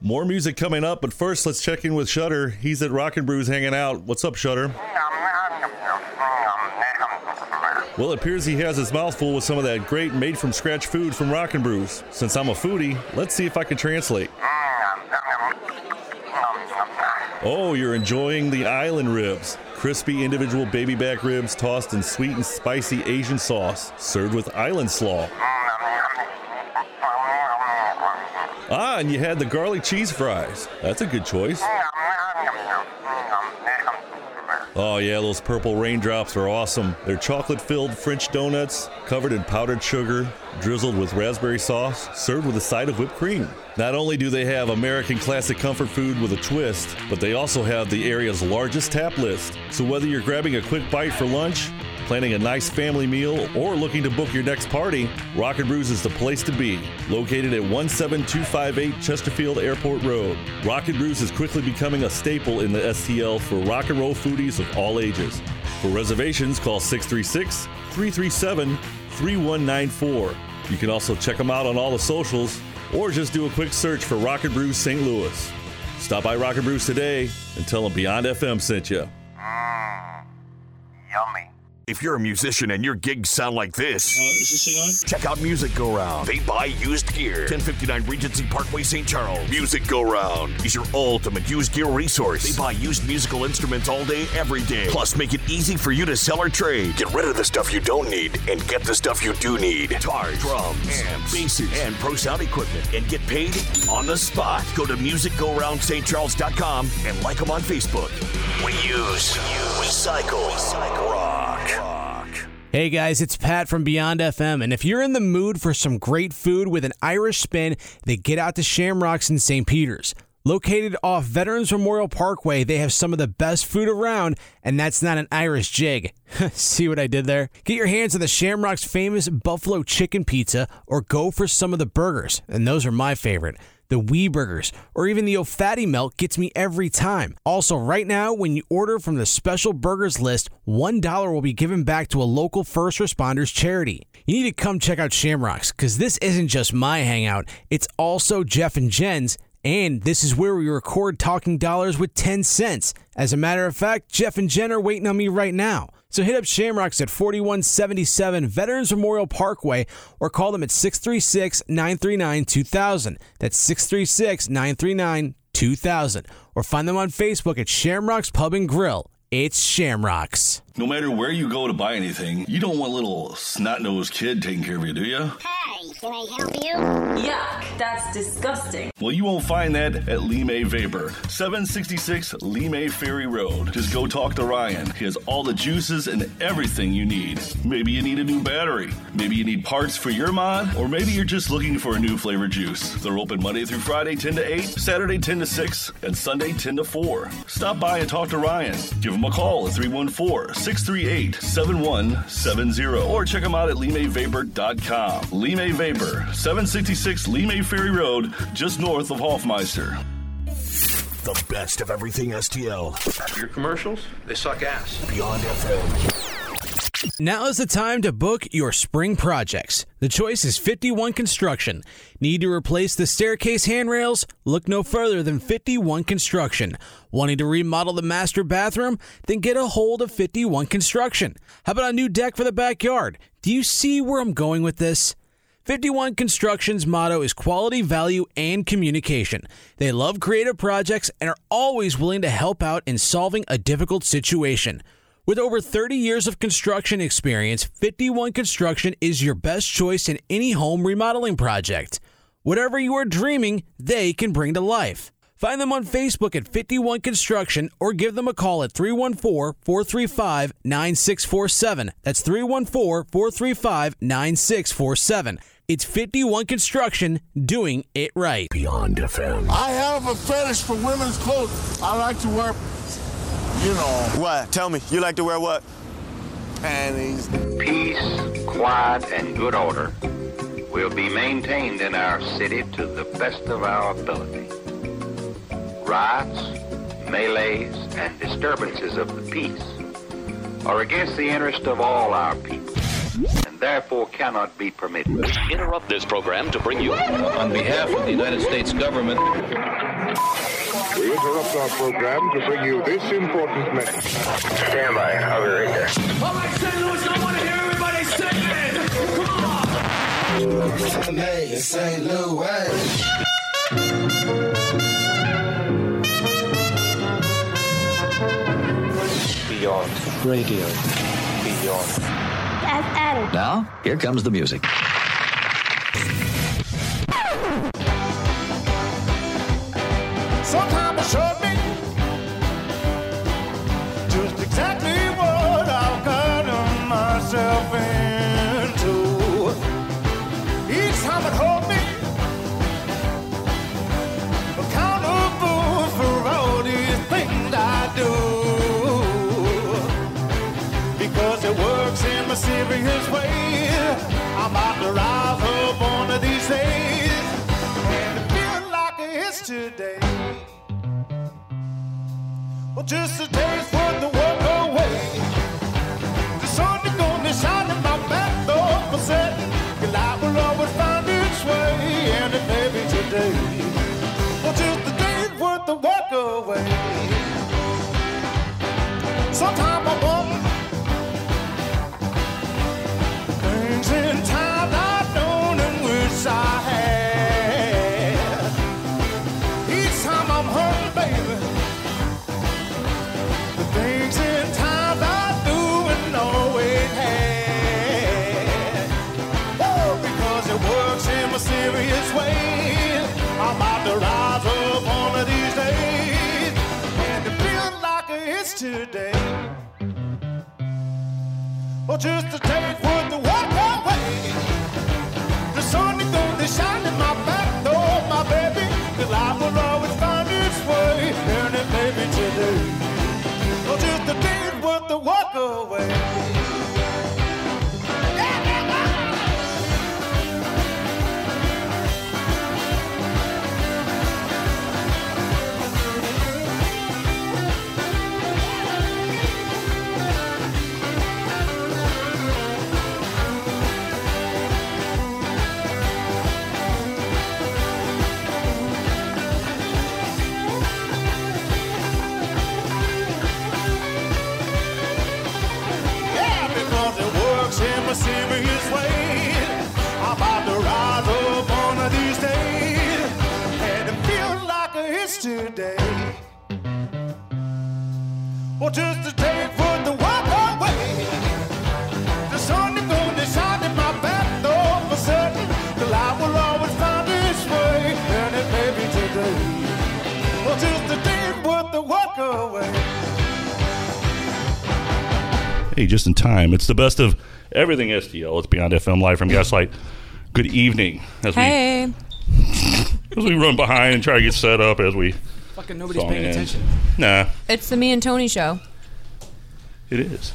More music coming up, but first let's check in with Shutter. He's at Rockin' Brews hanging out. What's up, Shutter? Well, it appears he has his mouth full with some of that great made from scratch food from Rockin' Brews. Since I'm a foodie, let's see if I can translate. Oh, you're enjoying the island ribs. Crispy individual baby back ribs tossed in sweet and spicy Asian sauce, served with island slaw. Ah, and you had the garlic cheese fries. That's a good choice. Oh, yeah, those purple raindrops are awesome. They're chocolate filled French donuts covered in powdered sugar, drizzled with raspberry sauce, served with a side of whipped cream. Not only do they have American classic comfort food with a twist, but they also have the area's largest tap list. So whether you're grabbing a quick bite for lunch, planning a nice family meal, or looking to book your next party, Rockin' Brews is the place to be. Located at 17258 Chesterfield Airport Road, Rockin' Brews is quickly becoming a staple in the STL for rock and roll foodies of all ages. For reservations, call 636 337 3194. You can also check them out on all the socials or just do a quick search for Rockin' Brews St. Louis. Stop by Rockin' Brews today and tell them Beyond FM sent you. Mmm, Yummy. If you're a musician and your gigs sound like this, Uh, is this check out Music Go Round. They buy used gear. 1059 Regency Parkway, St. Charles. Music Go Round is your ultimate used gear resource. They buy used musical instruments all day, every day. Plus, make it easy for you to sell or trade. Get rid of the stuff you don't need and get the stuff you do need. Guitars, drums, amps, basses, and pro sound equipment. And get paid on the spot. Go to musicgoroundstcharles.com and like them on Facebook. We use, recycle, recycle, rock. Rock. Hey guys, it's Pat from Beyond FM, and if you're in the mood for some great food with an Irish spin, then get out to Shamrocks in St. Peters. Located off Veterans Memorial Parkway, they have some of the best food around, and that's not an Irish jig. See what I did there? Get your hands on the Shamrock's famous Buffalo Chicken Pizza, or go for some of the burgers, and those are my favorite. The Wee Burgers, or even the O'Fatty Melt gets me every time. Also, right now, when you order from the special burgers list, $1 will be given back to a local first responders charity. You need to come check out Shamrocks, because this isn't just my hangout, it's also Jeff and Jen's, and this is where we record Talking Dollars with 10 cents. As a matter of fact, Jeff and Jen are waiting on me right now. So hit up Shamrocks at 4177 Veterans Memorial Parkway or call them at 636 939 2000. That's 636 939 2000. Or find them on Facebook at Shamrocks Pub and Grill. It's Shamrocks. No matter where you go to buy anything, you don't want a little snot nosed kid taking care of you, do you? Hey, can I help you? Yuck, that's disgusting. Well, you won't find that at Lime Vapor, 766 Lemay Ferry Road. Just go talk to Ryan. He has all the juices and everything you need. Maybe you need a new battery. Maybe you need parts for your mod, or maybe you're just looking for a new flavored juice. They're open Monday through Friday, 10 to 8, Saturday, 10 to 6, and Sunday, 10 to 4. Stop by and talk to Ryan. Give him a call at 314 638 7170 or check them out at limevapor.com. Lime Vapor, 766 Lemay Ferry Road, just north of Hoffmeister. The best of everything STL. Your commercials, they suck ass. Beyond FM. Now is the time to book your spring projects. The choice is 51 Construction. Need to replace the staircase handrails? Look no further than 51 Construction. Wanting to remodel the master bathroom? Then get a hold of 51 Construction. How about a new deck for the backyard? Do you see where I'm going with this? 51 Construction's motto is quality, value, and communication. They love creative projects and are always willing to help out in solving a difficult situation. With over 30 years of construction experience, 51 Construction is your best choice in any home remodeling project. Whatever you are dreaming, they can bring to life. Find them on Facebook at 51 Construction or give them a call at 314 435 9647. That's 314 435 9647. It's 51 Construction doing it right. Beyond FM. I have a fetish for women's clothes. I like to wear, you know, What? Tell me, you like to wear what? panties. Peace, quiet, and good order will be maintained in our city to the best of our ability. Riots, melees, and disturbances of the peace are against the interest of all our people and therefore cannot be permitted. We Interrupt this program to bring you On behalf of the United States government, We interrupt our program to bring you this important message. Stand by. I'll be right there. All right, St. Louis, I want to hear everybody singing. Come on. Hey, St. Louis. Beyond radio. Beyond. That's Adam. Now, here comes the music. Sometimes mysterious ways. I'm about to rise up one of these days. And it feels like it's today. Well, just a day's worth of work away. The sun is gonna shine in my back door for certain. Your light will always find its way, and it may be today. Well, just a day's worth of work away. Well, just a day's worth of walk away. The sun is gonna shine in my back like it's. Well, just a day for the walk away. The sun is gonna shine in my back door for certain. The light will always find its way, and it may be today. Well, just a day's worth of walk away. Hey, just in time. It's the best of everything STL. It's Beyond FM live from Gaslight. Good evening. As Hey. we as we run behind and try to get set up as we Fucking nobody's song paying ends. attention. Nah, It's the Me and Tony show. it is.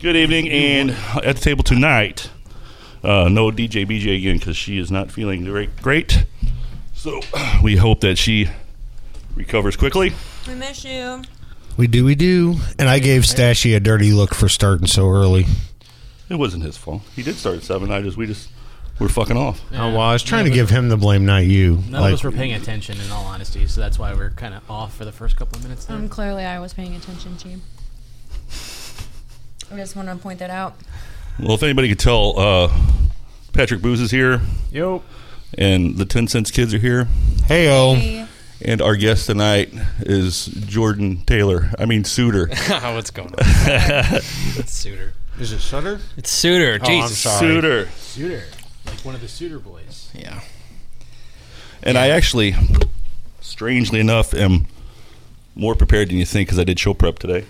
Good evening, and at the table tonight, uh, no DJ BJ again because she is not feeling great. Great. So we hope that she recovers quickly. We miss you. We do, we do. And I gave Stashy a dirty look for starting so early. It wasn't his fault. He did start at seven. I just we just we're fucking off. Oh, well, I was trying to give him the blame, not you. None of us were paying attention, in all honesty, so that's why we're kind of off for the first couple of minutes. There. Um, clearly, I was paying attention to you. I just want to point that out. Well, if anybody could tell, uh, Patrick Booze is here. Yo. And the Ten Cents kids are here. Heyo. Hey. And our guest tonight is Jordan Taylor. I mean Suter. What's going on? it's Suter. Is it Sutter? It's Suter. Oh, I'm Jesus. sorry. Suter. Suitor, like one of the Suitor boys. Yeah. And I actually, strangely enough, am more prepared than you think because I did show prep today.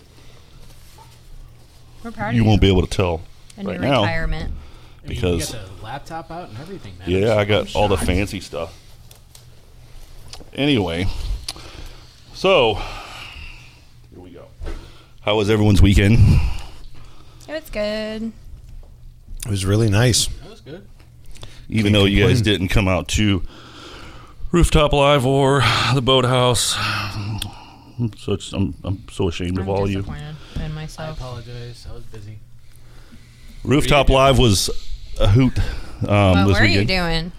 We're proud You of won't be able to tell And right your now retirement. because you got the laptop out and everything, man. yeah, I I'm got all the fancy stuff. Anyway, so here we go. How was everyone's weekend? It was good. It was really nice. That was good. Even Can't though you guys didn't come out to Rooftop Live or the Boathouse, so it's, I'm I'm so ashamed of I'm all you. disappointed in I myself. apologize. I was busy. Rooftop Live was a hoot um, what this were you weekend. doing?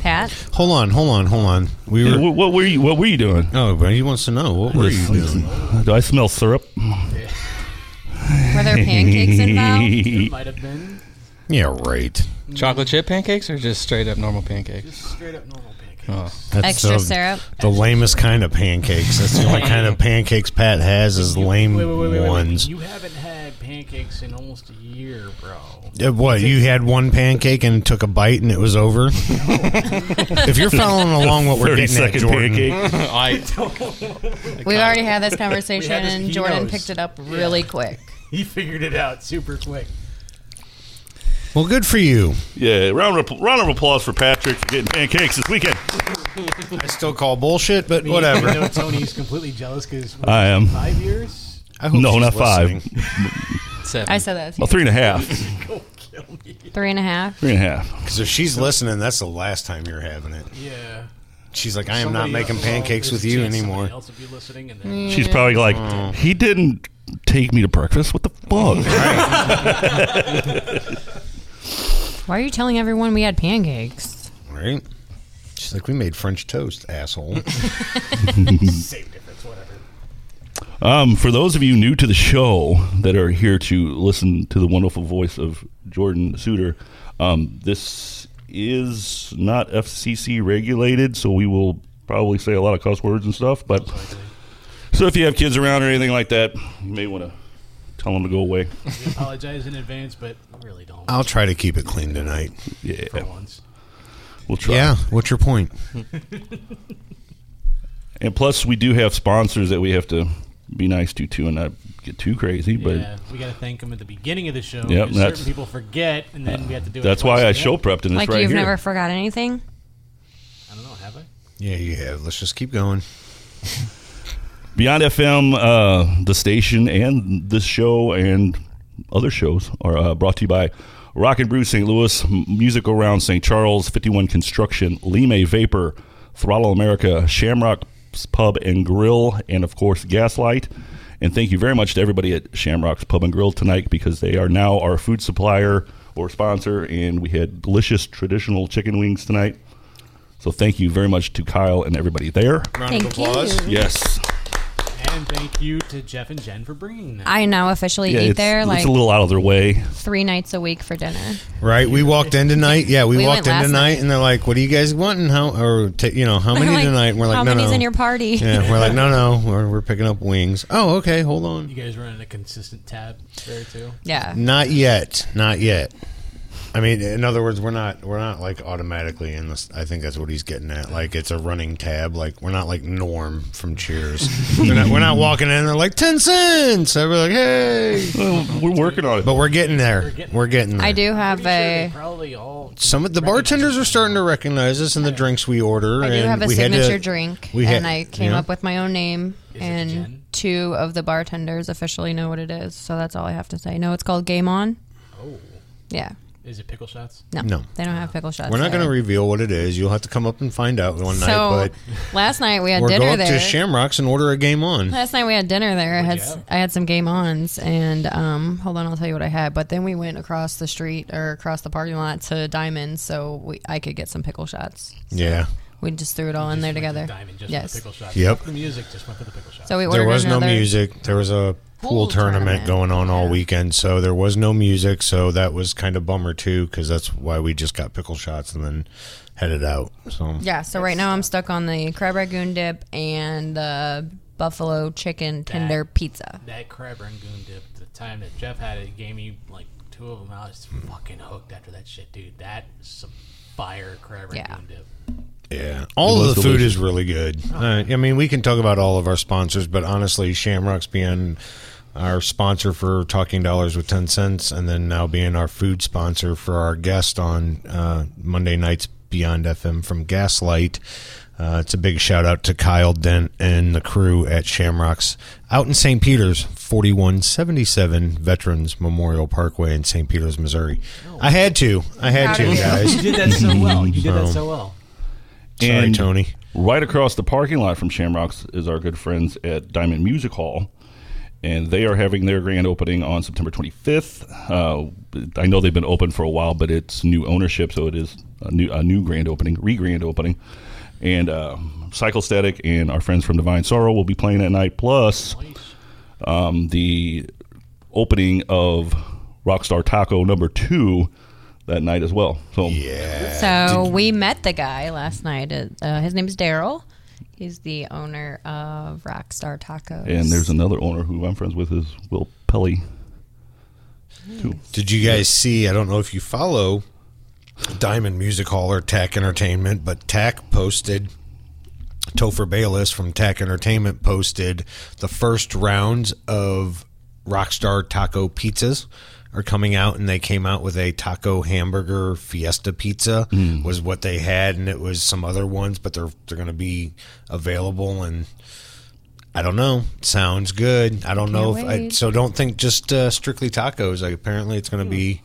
Pat? Hold on, hold on, hold on. We were. what, what were you? What were you doing? Oh, but he wants to know what were you doing? Do I smell syrup? Were there pancakes involved? It Might have been Yeah, right. Chocolate chip pancakes or just straight up normal pancakes? straight up normal pancakes. Oh. That's Extra the, syrup? The lamest kind of pancakes. That's the only kind of pancakes Pat has is lame Wait, wait, wait, wait, wait. ones. You haven't had pancakes in almost a year, bro. Uh, What you had one pancake and took a bite and it was over. if you're following along what we're 30 getting at, second Jordan, pancake. We've already had this conversation, had this- and Jordan knows. picked it up really quick. He figured it out super quick. Well, good for you. Yeah, round of, round of applause for Patrick for getting pancakes this weekend. I still call bullshit, but I whatever. know Tony's completely jealous because I am. five years. I hope No, she's not five. Seven. I said that. Well, three and a half. Three and a half. Three and a half. Because if she's listening, that's the last time you're having it. Yeah. She's like, I am not making else- well, pancakes there's with a you chance somebody anymore. Else will be listening, and then mm. She's probably like, Oh. he didn't take me to breakfast. What the fuck? Why are you telling everyone we had pancakes? Right? She's like, we made French toast, asshole. same difference, whatever. Um, for those of you new to the show that are here to listen to the wonderful voice of Jordan Suter, um, this is not FCC regulated, so we will probably say a lot of cuss words and stuff. But so if you have kids around or anything like that, you may want to tell them to go away. We apologize in advance, but really don't. I'll try to keep it clean tonight. Yeah, for once. we'll try. Yeah, what's your point? And plus, we do have sponsors that we have to be nice to too, and not get too crazy. But yeah, we got to thank them at the beginning of the show. Yep, because that's- certain people forget, and then we have to do it. that's twice why I again. show prepped in this like right you've here. never forgot anything? I don't know, have I? Yeah, you have. Let's just keep going. Beyond FM, uh, the station, and this show and other shows are uh, brought to you by Rock and Brew St. Louis, Music Around St. Charles, 51 Construction, Lime Vapor, Throttle America, Shamrock Pub and Grill, and of course, Gaslight. And thank you very much to everybody at Shamrock's Pub and Grill tonight because they are now our food supplier or sponsor, and we had delicious traditional chicken wings tonight. So thank you very much to Kyle and everybody there. Round Thank of applause. you. Yes. And thank you to Jeff and Jen for bringing them. I now officially Yeah, eat it's, there it's like a little out of their way. three nights a week for dinner. Right, we walked in tonight. Yeah, we, We walked went in last tonight, night. and they're like, "What do you guys want?" And how, or ta you know, how many Like, tonight? And we're like, how "No, many's no." in your party? Yeah, we're like, "No, no, we're, we're picking up wings." Oh, okay, hold on. You guys running a consistent tab there too. Yeah. Not yet, not yet. I mean, in other words, we're not we're not like automatically in this. I think that's what he's getting at. Like it's a running tab. Like we're not like Norm from Cheers. we're, not, we're not walking in. They're like ten cents. And we're like, hey, Well, we're working on it. but we're getting there. We're getting there. I do have a Probably all. Some of the bartenders are starting to recognize us in the drinks we order. I do and have a we had signature to- drink, we had- and I came yeah. up with my own name, Is and Jen? two of the bartenders officially know what it is. So that's all I have to say. No, it's called Game On. Oh, Yeah. Is it pickle shots? No, No. they don't have pickle shots. We're not going to there. reveal what it is. You'll have to come up and find out one So night. But last night we had or dinner go up there. to Shamrocks and order a game on. Last night we had dinner there. I had What'd you s- have? I had some game ons, and um, hold on, I'll tell you what I had. But then we went across the street or across the parking lot to Diamond, so we I could get some pickle shots. Yeah. We just threw it all in there Just went together. Diamond just yes. for the pickle shots. Yep. The music just went for the pickle shots. So we ordered There was no another- music. There was a pool, Pool tournament, tournament. going on all weekend, so there was no music. So that was kind of bummer too, because that's why we just got pickle shots and then headed out. So Yeah. So right now I'm stuck on the crab ragoon dip and the buffalo chicken tender pizza. That crab rangoon dip, the time that Jeff had it, gave me like two of them. I was fucking hooked after that shit, dude. That is some fire crab Yeah. rangoon dip. Yeah, all of the food delicious. is really good. Uh, I mean, we can talk about all of our sponsors, but honestly, Shamrocks being our sponsor for Talking Dollars with Ten Cents, and then now being our food sponsor for our guest on uh, Monday nights Beyond FM from Gaslight. Uh, it's a big shout out to Kyle Dent and the crew at Shamrocks out in St. Peter's, 4177 Veterans Memorial Parkway in St. Peter's, Missouri. I had to. I had Proud to, guys. You did that so well. You did that So- so well. Sorry, And Tony. Right across the parking lot from Shamrocks is our good friends at Diamond Music Hall. and they are having their grand opening on September 25th. Uh, I know they've been open for a while, but it's new ownership, so it is a new a new grand opening, re grand opening. And uh, Cycle Static and our friends from Divine Sorrow will be playing that night. Plus, um, the opening of Rockstar Taco number two that night as well. So yeah, So we met the guy last night. Uh, his name is Daryl. He's the owner of Rockstar Tacos. and there's another owner who I'm friends with is Will Pelly. Too. Did you guys see? I don't know if you follow Diamond Music Hall or TAC Entertainment, but TAC posted. Topher Bayless from TAC Entertainment posted the first rounds of Rockstar Taco pizzas are coming out, and they came out with a taco hamburger fiesta pizza was what they had, and it was some other ones, but they're they're going to be available and. I don't know. Sounds good. I don't know if I, so. Don't think just uh, strictly tacos. Like apparently, it's going to be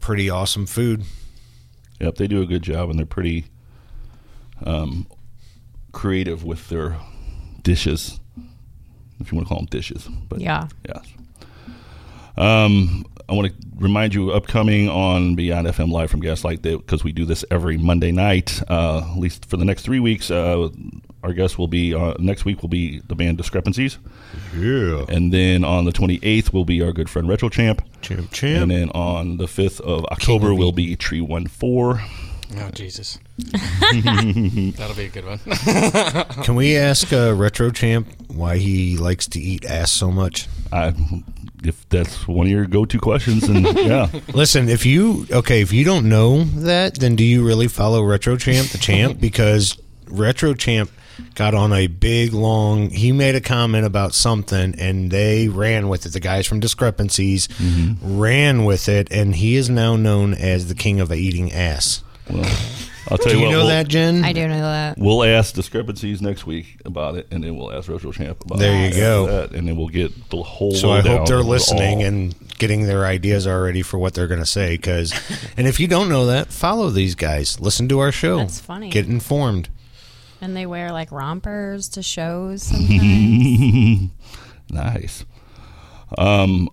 pretty awesome food. Yep, they do a good job, and they're pretty um, creative with their dishes, if you want to call them dishes. But Yeah. yes. Um, I want to remind you, upcoming on Beyond FM Live from Gaslight, because we do this every Monday night, uh, at least for the next three weeks. Uh, our guest will be uh, next week will be the band Discrepancies. Yeah. And then on the 28th will be our good friend Retro Champ. Champ Champ. And then on the 5th of October will be Tree One Four. Oh Jesus, that'll be a good one. Can we ask uh, Retro Champ why he likes to eat ass so much? I, if that's one of your go-to questions, and yeah, Listen, if you okay, if you don't know that, then do you really follow Retro Champ, the champ? Because Retro Champ got on a big long. He made a comment about something, and they ran with it. The guys from Discrepancies mm-hmm. ran with it, and he is now known as the king of eating ass. Well, I'll tell Do you you what. know we'll- that, Jen? I do know that. We'll ask discrepancies next week about it, and then we'll ask Retro Champ about There you go. that, and then we'll get the whole. So I hope they're listening all. and getting their ideas already for what they're going to say. Because, and if you don't know that, follow these guys. Listen to our show. That's funny. Get informed. And they wear like rompers to shows sometimes. nice. Um,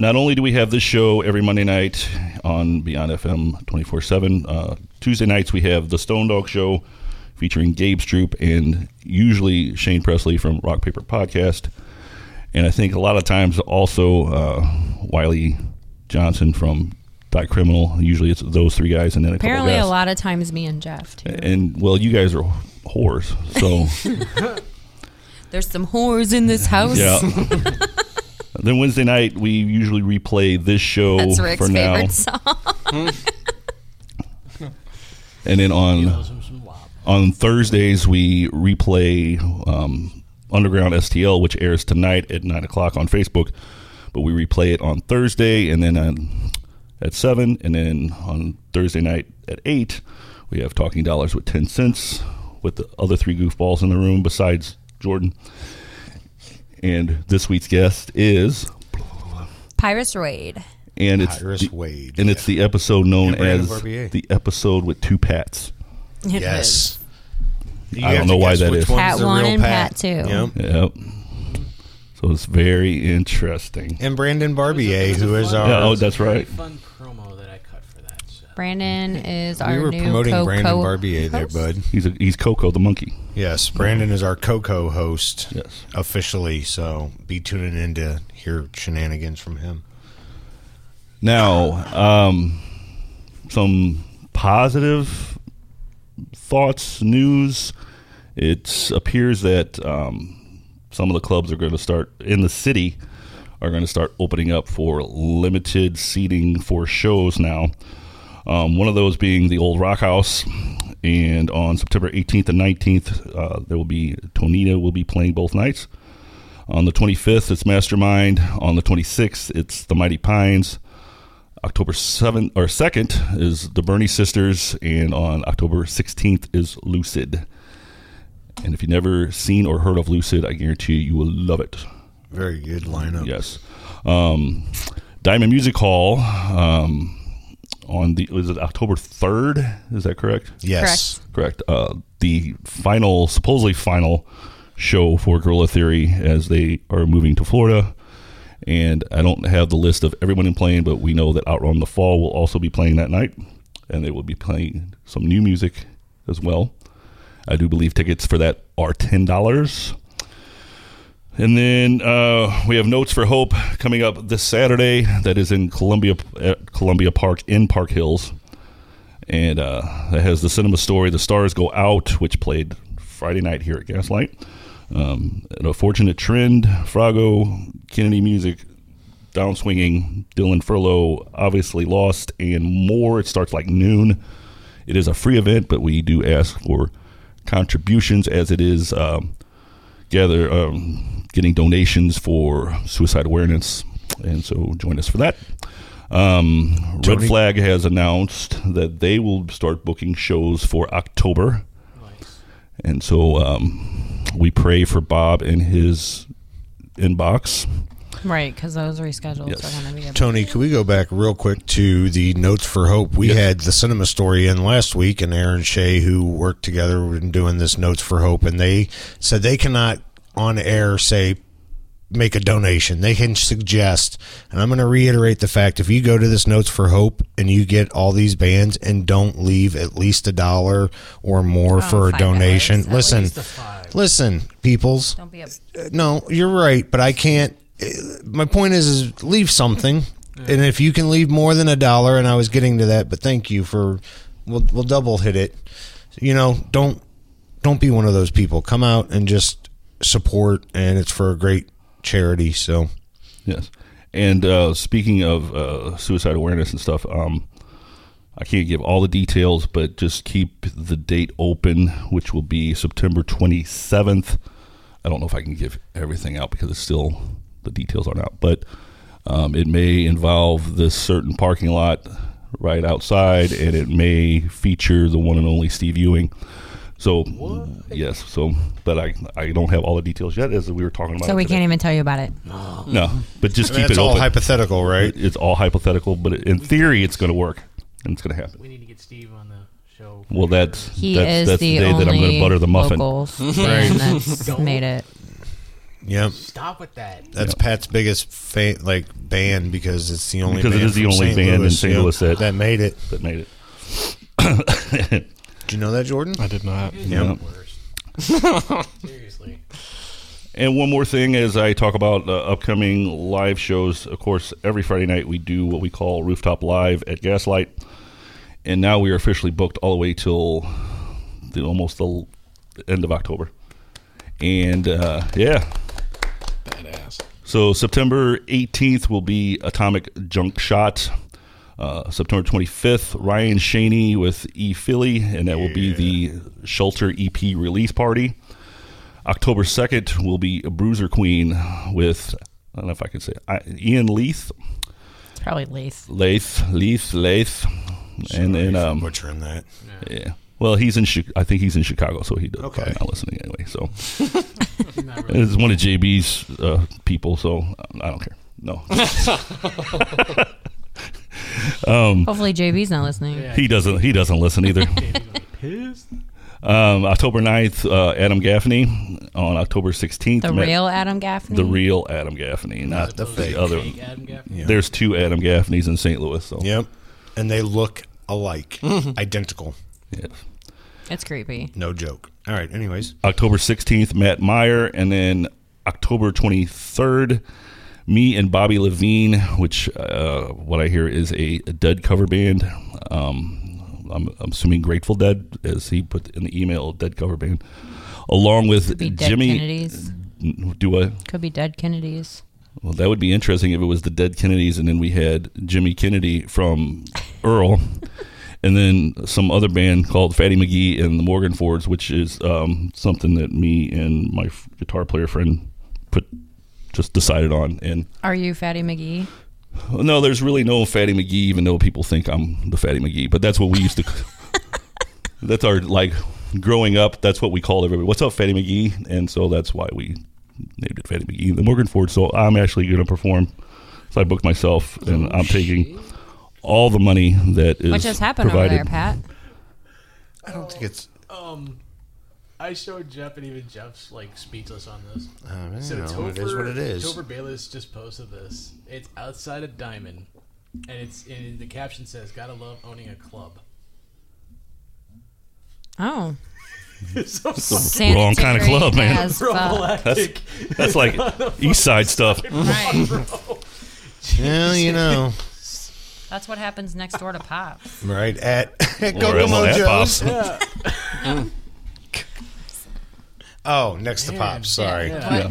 not only do we have this show every Monday night on Beyond FM 24 7, uh, Tuesday nights we have the Stone Dog Show featuring Gabe Stroop and usually Shane Presley from Rock Paper Podcast. And I think a lot of times also uh, Wiley Johnson from Die Criminal. Usually it's those three guys and then a Apparently, couple a lot of times me and Jeff too. And well, you guys are whores, so There's some whores in this house. Yeah. then Wednesday night we usually replay this show That's Rick's for now, favorite song. And then on on Thursdays we replay um, Underground STL, which airs tonight at nine o'clock on Facebook. But we replay it on Thursday, and then on, at seven, and then on Thursday night at eight, we have Talking Dollars with ten cents with the other three goofballs in the room besides Jordan. And this week's guest is Pyrus Raid. And it's Iris the, Wade, and it's the episode known And as Barbier. the episode with two Pats. It yes. You I don't know why guess that which is. one's Pat one real and Pat two. Yep. Yep. So it's very interesting. And Brandon Barbier, who is our. Yeah, oh, that's right. Fun promo that I cut for that. So. Brandon is our we were new promoting co- Brandon co- Barbier there, bud. He's a, he's Coco the monkey. Yes, Brandon is our Coco host Yes. officially, so be tuning in to hear shenanigans from him. Now, um, some positive thoughts, news. It appears that um, some of the clubs are going to start in the city are going to start opening up for limited seating for shows now. Um, one of those being the Old Rock House, and on September 18th and 19th, uh, there will be Tonita will be playing both nights. On the 25th, it's Mastermind. On the 26th, it's the Mighty Pines. October 7th or 2nd is the Burney Sisters, and on October 16th is Lucid. And if you've never seen or heard of Lucid, I guarantee you, you will love it. Very good lineup. Yes. Um, Diamond Music Hall um, on the was it October third? Is that correct? Yes. Correct. Uh, the final, supposedly final show for Gorilla Theory as they are moving to Florida. And I don't have the list of everyone in playing, but we know that Outrun the Fall will also be playing that night, and they will be playing some new music as well. I do believe tickets for that are ten dollars. And then uh, we have Notes for Hope coming up this Saturday. That is in Columbia, Columbia Park in Park Hills, and uh, that has the cinema story. The Stars Go Out, which played Friday night here at Gaslight. Um, an unfortunate trend, Frago, Kennedy Music, Downswinging, Dylan Furlow, obviously lost, and more. It starts like noon. It is a free event, but we do ask for contributions as it is um, gather um, getting donations for suicide awareness, and so join us for that. Um, Red Flag has announced that they will start booking shows for October, and so um, we pray for Bob and his inbox. Right, because those reschedules Yes. are going to be Tony, can we go back real quick to the Notes for Hope? We had the cinema story in last week, and Aaron Shea, who worked together, and doing this Notes for Hope, and they said they cannot on air say make a donation. They can suggest, and I'm going to reiterate the fact: if you go to this Notes for Hope and you get all these bands and don't leave at least a dollar or more oh, for a donation, dollars, at listen, least listen, peoples. Don't be a Uh, no, you're right, but I can't. uh, My point is, is leave something, and if you can leave more than a dollar, and I was getting to that, but thank you for, we'll we'll double hit it. You know, don't don't be one of those people. Come out and just support, and it's for a great charity. So, Yes. And uh, speaking of uh, suicide awareness and stuff, um, I can't give all the details, but just keep the date open, which will be September 27th. I don't know if I can give everything out because it's still the details aren't out, but um, it may involve this certain parking lot right outside, and it may feature the one and only Steve Ewing. So yes, so but I I don't have all the details yet, as we were talking about. So it we today. can't even tell you about it. No, but just I mean, keep it's it all open. hypothetical, right? It's all hypothetical, but in theory, it's going to work and it's going to happen. We need to get Steve on the show. Well, that's He that's, is that's the, the day only that I'm going to butter the muffin. locals Right. that's Don't. made it. Yep. Stop with that. That's Pat's biggest fa- like band because it's the only Because it band is the from only St. band in Louis, St. yep, Louis that- that made it. That made it. Did you know that, Jordan? I did not. Yep. Seriously. And one more thing, as I talk about uh, upcoming live shows, of course, every Friday night we do what we call Rooftop Live at Gaslight, and now we are officially booked all the way till the almost the end of October. And uh, yeah, Badass. So September 18th will be Atomic Junk Shot. Uh, September 25th, Ryan Shaney with E Philly, and that will be the Shelter EP release party. October 2nd will be a Bruiser Queen with, I don't know if I can say, I, Ian Leith, It's probably Leith. Leith, Leith, Leith, and then um, butchering that. yeah. Well, he's in. Chi- I think he's in Chicago, so he does Okay. probably not listening anyway. So it's one of JB's uh, people, so I don't care. No, um, Hopefully JB's not listening. he doesn't. He doesn't listen either. Pissed? Um, October 9th, uh, Adam Gaffney. On October 16th, The Matt- real Adam Gaffney. the real Adam Gaffney, not the the, fake. other. Fake Adam Gaffney? Yeah. There's two Adam Gaffneys in St. Louis, so Yep. And they look alike, identical. yes. It's creepy. No joke. All right. Anyways, October 16th, Matt Meyer, and then October 23rd, me and Bobby Levine, which uh, what I hear is a, a Dead cover band. Um, I'm, I'm assuming Grateful Dead, as he put in the email, Dead cover band, along with Jimmy. Kennedys. Do I? Could be dead Kennedys. Well, that would be interesting if it was the Dead Kennedys, and then we had Jimmy Kennedy from Earl, and then some other band called Fatty McGee and the Morgan Fords, which is um, something that me and my guitar player friend put just decided on. And Are you Fatty McGee? No, there's really no Fatty McGee, even though people think I'm the Fatty McGee. But that's what we used to. that's our like growing up. That's what we called everybody. What's up, Fatty McGee? And so that's why we named it Fatty McGee, the Morgan Ford. So I'm actually going to perform. So I booked myself, and I'm taking all the money that is What just happened provided. over there, Pat? I don't think it's. Um, I showed Jeff, and even Jeff's like speechless on this. Oh, man, so you know, Topher, it is what it is. Topher Bayless just posted this. It's outside of Diamond, and it's and the caption says, "Gotta love owning a club." Oh. so It's the wrong kind of club, man. as fuck. That's, that's like East Side stuff. Well, you know, That's what happens next door to Pop. right at, at Or Kokomo at Joe's. Pops. Oh, next to Man, Pops. Sorry. yeah. Yeah.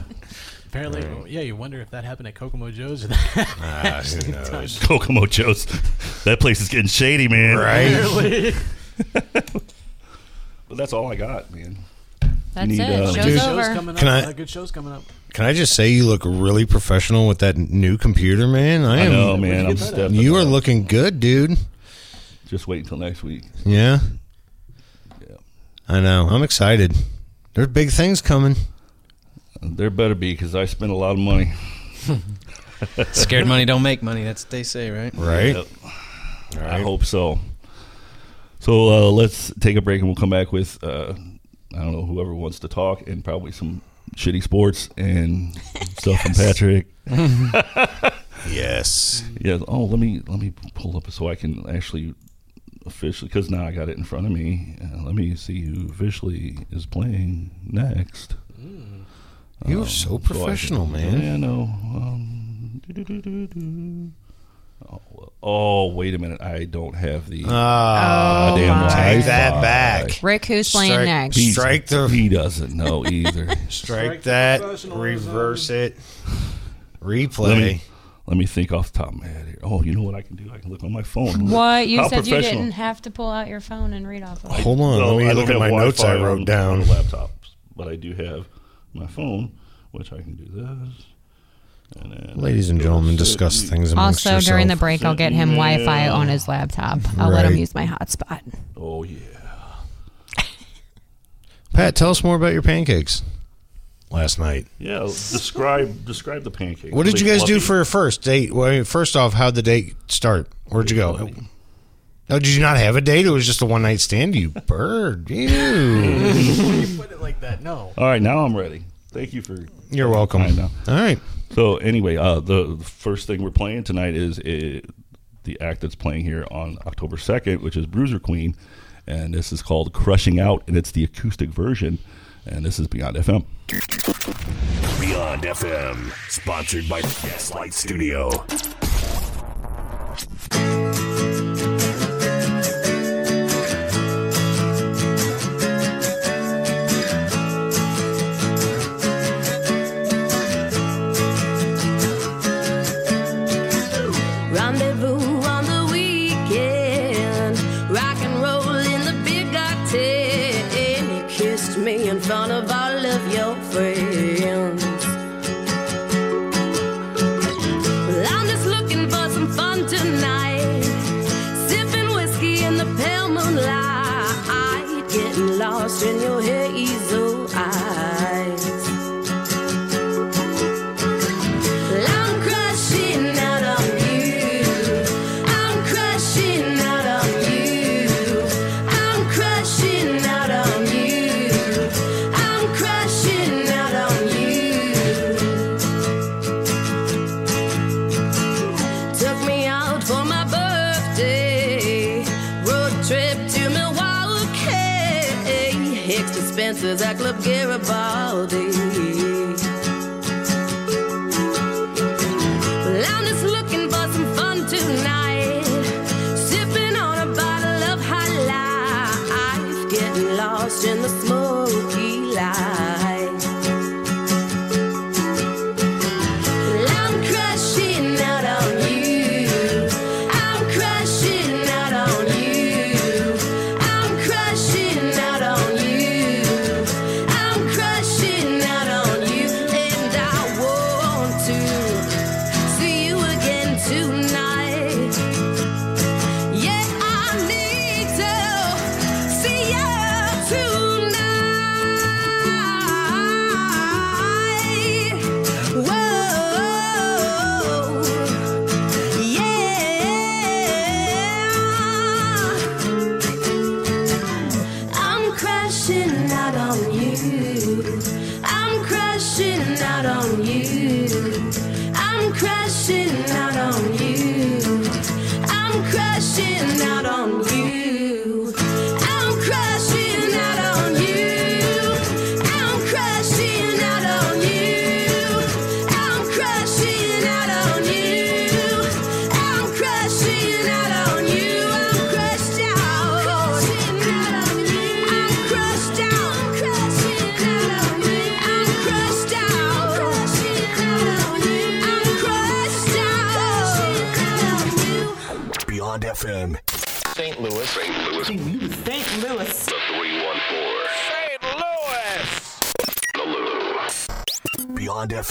Apparently, yeah. You wonder if that happened at Kokomo Joe's. Or Ah, who knows? Kokomo Joe's. That place is getting shady, man. Right? Apparently. But that's all I got, man. That's Need, it. uh, Show's Dude. over. Show's coming up. Can I- A lot of good shows coming up. Can I just say you look really professional with that new computer, man? I I am. know, man. I'm get that at? stepping You are up. looking good, dude. Just wait until next week. Yeah. Yeah. I know. I'm excited. There's big things coming. There better be because I spent a lot of money. Scared money don't make money. That's what they say, right? Right? Yep. I hope so. So uh, let's take a break and we'll come back with uh, I don't know whoever wants to talk and probably some shitty sports and stuff from Patrick. Yes. Yeah. Oh, let me let me pull up so I can actually officially because now I got it in front of me. Uh, let me see who officially is playing next. You Um, are so so can- professional, man. Yeah, I know. Um, oh, well- oh, wait a minute. I don't have the. Ah, Oh, damn my. take that Wi-Fi. back. Rick, who's playing Strike- next? He- Strike the- He doesn't know either. Strike Strike that. Reverse it. let Replay. Me let me think off the top of my head here. Oh, you know what I can do? I can look on my phone. What? You How said you didn't have to pull out your phone and read off of it. Hold on. No, let I me don't look at have my notes I wrote on- down. on the laptop, but I do have my phone, which I can do this. And then Ladies and gentlemen, discuss e- things amongst yourselves. Also, during the break, I'll get him Wi-Fi on his laptop. I'll let him use my hotspot. Oh yeah. Pat, tell us more about your pancakes last night. Yeah, describe describe the pancake. What did you guys do for your first date? Well, I mean, first off, how'd the date start? Where'd you go? Oh, did you not have a date? It was just a one night stand. You bird. Ew. you put it like that. No. All right, now I'm ready. Thank you for. You're welcome. I know. All right. So anyway, uh, the, first thing we're playing tonight is uh the act that's playing here on October second, which is Bruiser Queen, and this is called "Crushing Out," and it's the acoustic version, and this is Beyond FM. Beyond FM, sponsored by Gaslight Studio.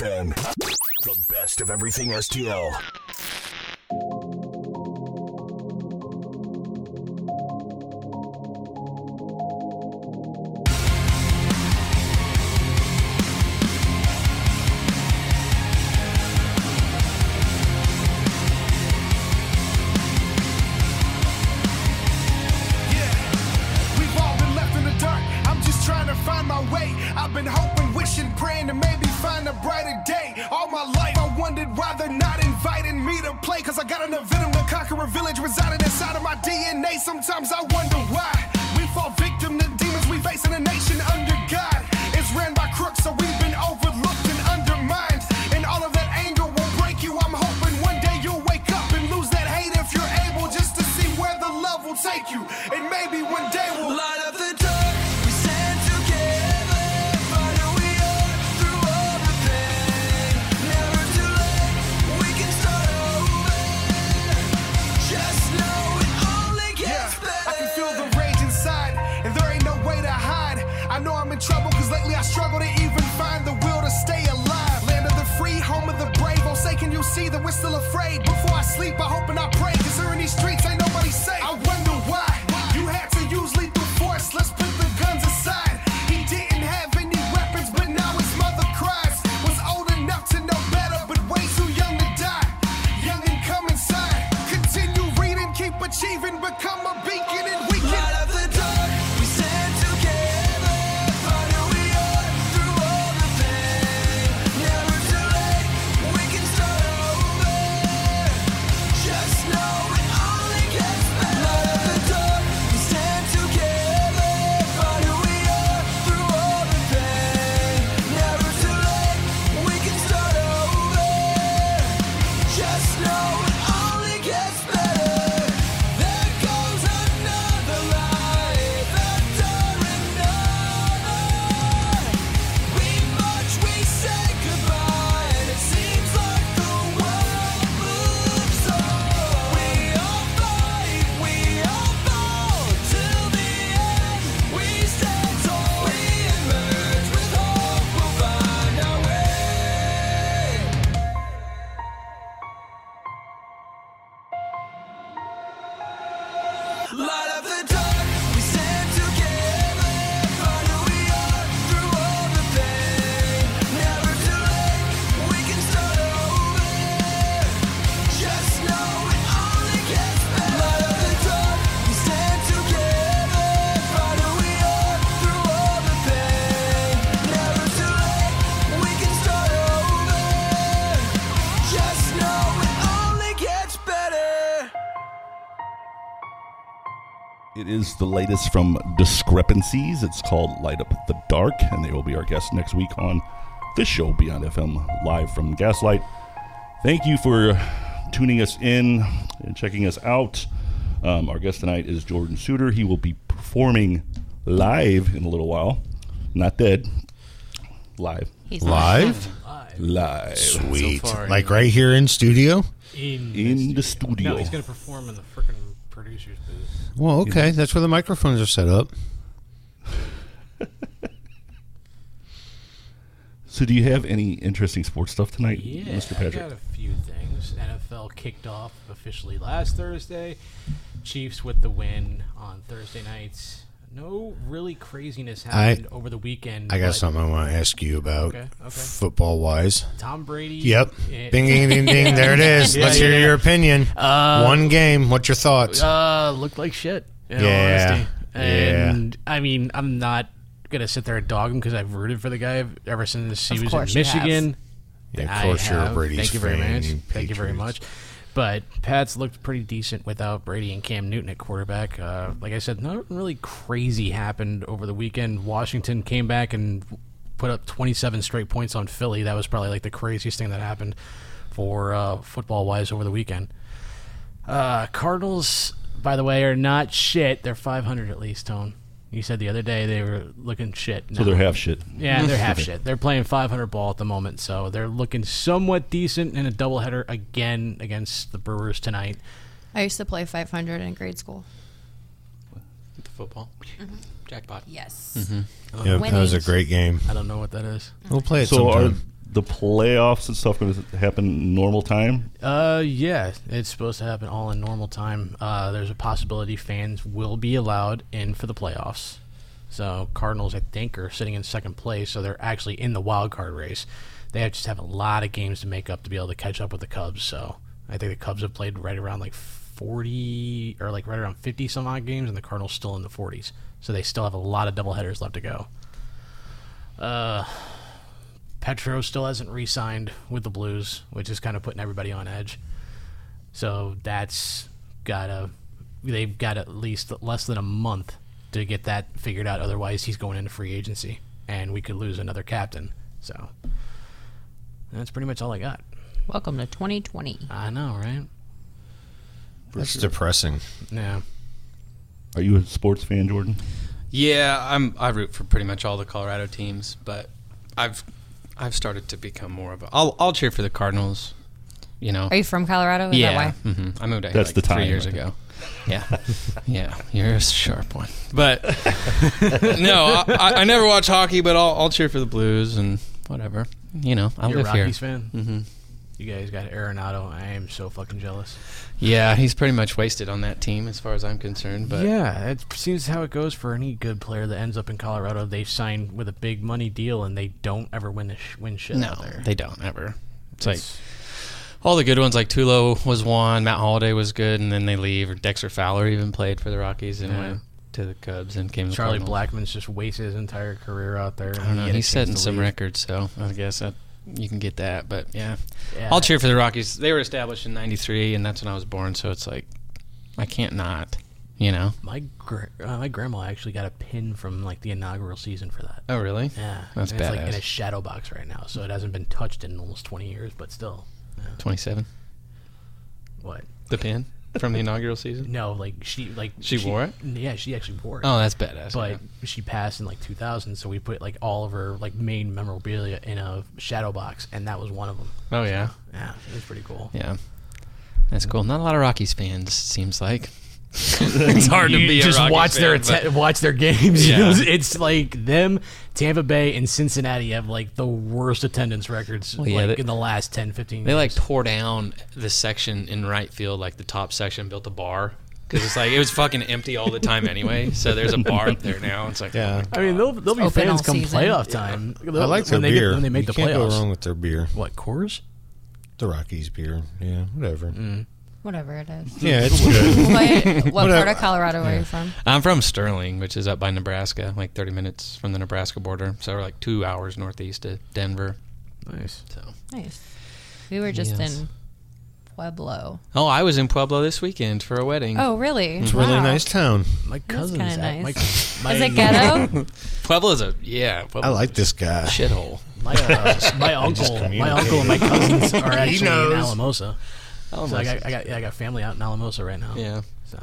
FM. The best of everything STL. The latest from Discrepancies. It's called Light Up the Dark, and they will be our guests next week on this show, Beyond FM, live from Gaslight. Thank you for tuning us in and checking us out. Um, our guest tonight is Jordan Suter. He will be performing live in a little while. Not dead. Live. He's Live? Live. Sweet. like right here in studio? In, In the studio. No, he's going to perform in the freaking producer's booth. Well, okay. That's where the microphones are set up. So, do you have any interesting sports stuff tonight, Yeah, Mr. I Patrick? got a few things. NFL kicked off officially last Thursday. Chiefs with the win on Thursday nights. No really craziness I- happened over the weekend. I got but something I want to ask you about Okay, okay. football wise. Tom Brady. Yep. eh, Bing, ding, ding, ding. There it is. Yeah, Let's hear yeah. your opinion. Uh, One game. What's your thoughts? Uh, looked like shit. In all Yeah, honesty. And I mean, I'm not gonna sit there and dog him because I've rooted for the guy ever since he Of was in. Michigan. Yeah, of I you're a have. Brady's Thank you very fan, much. you Thank you very much. But Pats looked pretty decent without Brady and Cam Newton at quarterback. Uh, like I said, nothing really crazy happened over the weekend. Washington came back and put up 27 straight points on Philly. That was probably like the craziest thing that happened for uh, football wise over the weekend. Uh, Cardinals, by the way, are not shit. They're 500 at least, Tone. You said the other day they were looking shit. So they're half shit. Yeah, they're half shit. They're playing 500 ball at the moment, so they're looking somewhat decent in a doubleheader again against the Brewers tonight. I used to play 500 in grade school. The football. Jackpot. Yes. Mm-hmm. Yeah, that was a great game. I don't know what that is. We'll play it So are sometime. The playoffs and stuff going to happen normal time? Uh, yeah, it's supposed to happen all in normal time. Uh, there's a possibility fans will be allowed in for the playoffs. So Cardinals, I think, are sitting in second place, so they're actually in the wild card race. They have just have a lot of games to make up to be able to catch up with the Cubs. So I think the Cubs have played right around like 40 or like right around 50 some odd games, and the Cardinals still in the 40s. So they still have a lot of doubleheaders left to go. Uh, Petro still hasn't re-signed with the Blues, which is kind of putting everybody on edge. So that's gotta they've got at least less than a month to get that figured out. Otherwise, he's going into free agency, and we could lose another captain. So that's pretty much all I got. Welcome to 2020. I know, right? That's depressing. Yeah. Are you a sports fan, Jordan? Yeah, I'm. I root for pretty much all the Colorado teams, but I've I've started to become more of a. I'll I'll cheer for the Cardinals. You know. Are you from Colorado? Is yeah. that why? hmm I moved out here That's like the three years right ago. Yeah, yeah, you're a sharp one. But no, I, I never watch hockey, but I'll I'll cheer for the Blues and whatever. You know, I You're a live here. Rockies fan. hmm You guys got Arenado. I am so fucking jealous. Yeah, he's pretty much wasted on that team as far as I'm concerned. But yeah, it seems how it goes for any good player that ends up in Colorado. They sign with a big money deal and they don't ever win the sh- win shit no, out there. they don't ever. It's, It's- like all the good ones, like Tulo was one, Matt Holliday was good, and then they leave. Or Dexter Fowler even played for the Rockies and Yeah. went to the Cubs and came to Charlie. Blackmon's just wasted his entire career out there. I don't know. He had a He's setting some records, so I guess that you can get that. But yeah. Yeah. I'll cheer for the Rockies. They were established in '93, and that's when I was born. So it's like I can't not. You know. My gr- uh, my grandma actually got a pin from like the inaugural season for that. Oh really? Yeah, That's and it's like in a shadow box right now, so it hasn't been touched in almost twenty years, but still. Yeah. Twenty-seven. What? The pin from the inaugural season. No, like she like She wore it? Yeah, she actually wore it. Oh, that's badass, But yeah. she passed in like 2000, so we put like all of her like main memorabilia in a shadow box, and that was one of them. Oh yeah. Yeah, it was pretty cool. Yeah. That's cool. Not a lot of Rockies fans, seems like. it's hard to You be just a watch their fan, atte- but- watch their games. Yeah. It's- it's like them, Tampa Bay, and Cincinnati have like the worst attendance records Well, yeah, like they- in the last 10, 15 They years. like tore down the section in right field, like the top section, built a bar because it's like it was fucking empty all the time anyway. So there's a bar up there now. It's like Yeah. I mean, they'll, they'll be Open fans come season. playoff time. I like their when they beer. Get, when they make you the can't playoffs. go wrong with their beer. What Coors? The Rockies beer. Yeah, whatever. Mm. Whatever it is. Yeah, it's good. what what part of Colorado are you from? I'm from Sterling, which is up by Nebraska, like 30 minutes from the Nebraska border. So we're like two hours northeast of Denver. Nice. So. Nice. We were just Yes. in Pueblo. Oh, I was in Pueblo this weekend for a wedding. Oh, really? It's a really nice town. My cousin's kinda at- nice. my, Is it ghetto? Pueblo's a yeah. I like this guy. shithole. My, uh, my uncle, my uncle and my cousins are He actually in. Alamosa. Oh, so I my got, I got, yeah, I got family out in Alamosa right now. Yeah. So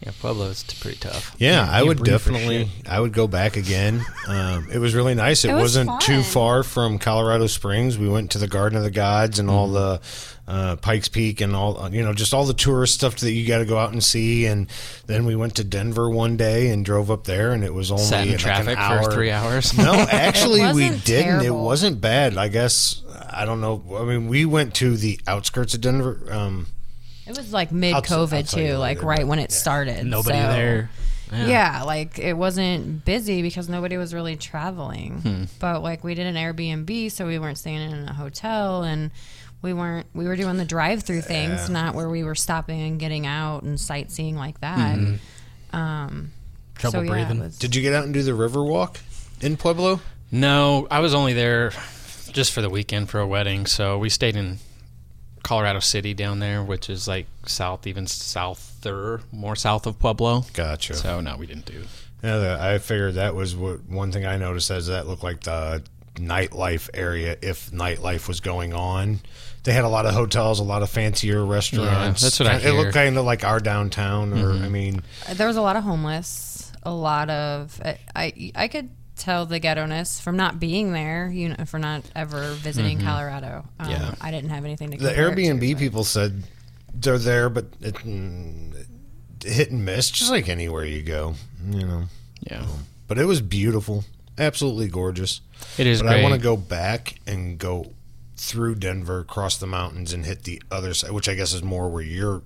Yeah, Pueblo is pretty tough. Yeah, Can't- I would definitely. I would go back again. Um, it was really nice. It, It was wasn't too far from Colorado Springs. We went to the Garden of the Gods and all the uh, Pikes Peak and all you know, just all the tourist stuff that you got to go out and see. And then we went to Denver one day and drove up there, and it was only Sat in like traffic an hour. for three hours. No, actually, we wasn't didn't. It wasn't bad. I guess I don't know. I mean, we went to the outskirts of Denver. Um, It was like mid COVID too, like later, right but when it started. nobody so- there. Yeah. like it wasn't busy because nobody was really traveling. Hmm. But like we did an Airbnb, so we weren't staying in a hotel and we weren't we were doing the drive through things, not where we were stopping and getting out and sightseeing like that. Um Trouble so, yeah, it breathing. was- did you get out and do the river walk in Pueblo? No, I was only there just for the weekend for a wedding. So we stayed in Colorado City down there, which is like south, even souther, more south of Pueblo. Gotcha. So no, we didn't do. Yeah, the, I figured that was what one thing I noticed as that looked like the nightlife area if nightlife was going on. They had a lot of hotels, a lot of fancier restaurants. that's what I Hear. It looked kind of like our downtown, or mm-hmm. I mean, there was a lot of homeless, a lot of I I, I could tell the ghetto-ness from not being there, you know, for not ever visiting Colorado. Um, Yeah. I didn't have anything to the compare it to, Airbnb people said they're there, but it, mm, hit and miss, just like anywhere you go, you know. Yeah. But it was beautiful, absolutely gorgeous. It is But I want to go back and go through Denver, cross the mountains, and hit the other side, which I guess is more where you're.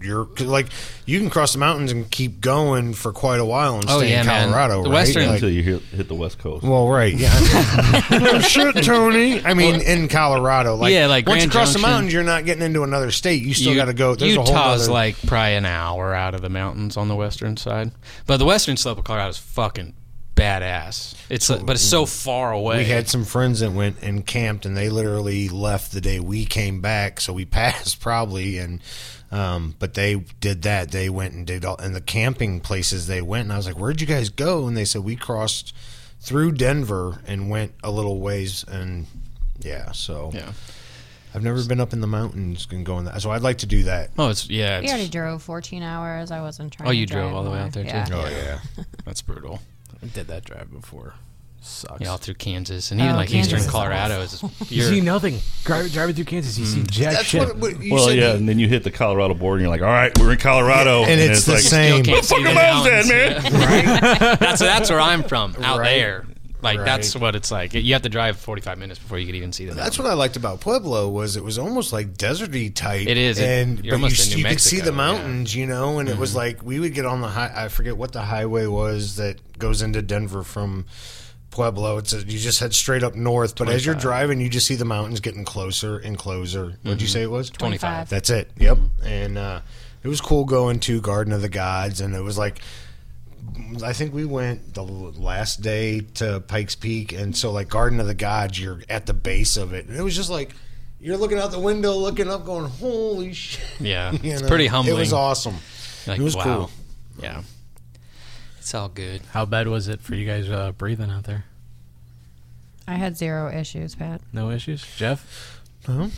You're 'cause, like you can cross the mountains and keep going for quite a while and Oh, stay yeah, in man. Colorado, The right? Western- Like- until you hit, hit the West Coast. well, right, yeah. no shit, Tony. I mean, in Colorado, like Yeah, like once you Grand cross the mountains, you're not getting into another state. You still got to go. There's a whole Utah's other, like probably an hour out of the mountains on the western side, but the western slope of Colorado is fucking badass. It's but it's so far away. We had some friends that went and camped, and they literally left the day we came back. So we passed probably, and um, but they did that. They went and did all, and the camping places they went, and I was like, "Where'd you guys go?" And they said we crossed through Denver and went a little ways, and yeah, so yeah. I've never been up in the mountains and going that, so I'd like to do that. Oh, it's yeah. We already drove 14 hours. I wasn't trying. oh, you drive drove all the way out there yeah. too. Oh yeah, that's brutal. I did that drive before. Sucks. Yeah, all through Kansas and even Oh, like Kansas eastern is Colorado is. You You're, see nothing. Driving, driving through Kansas, you see mm. jack That's shit. what, what you well, said. yeah, you- and then you hit the Colorado border, and you're like, "All right, we're in Colorado," and it's the like, same. Still can't see Fuck the the mountains, mountains, man. yeah. that's that's where I'm from, out Right. there. Like that's what it's like. You have to drive 45 minutes before you could even see the. That's mountain. what I liked about Pueblo was it was almost like deserty type. It is. It- and you're but almost you, in New you could see Mexico, the yeah. mountains, you know, and it was like we would get on the high. I forget what the highway was that goes into Denver from Pueblo. It's a, you just head straight up north, but as you're driving, you just see the mountains getting closer and closer. What'd you say it was? 25. That's it. Yep. And uh, it was cool going to Garden of the Gods, and it was like. I think we went the last day to Pikes Peak, and so like Garden of the Gods, you're at the base of it, and it was just like you're looking out the window, looking up, going, "Holy shit!" Yeah, You it's know? pretty humbling. It was awesome. Like, it was wow. cool. Yeah, it's all good. How bad was it for you guys uh, breathing out there? I had zero issues, Pat. No issues, Jeff. No,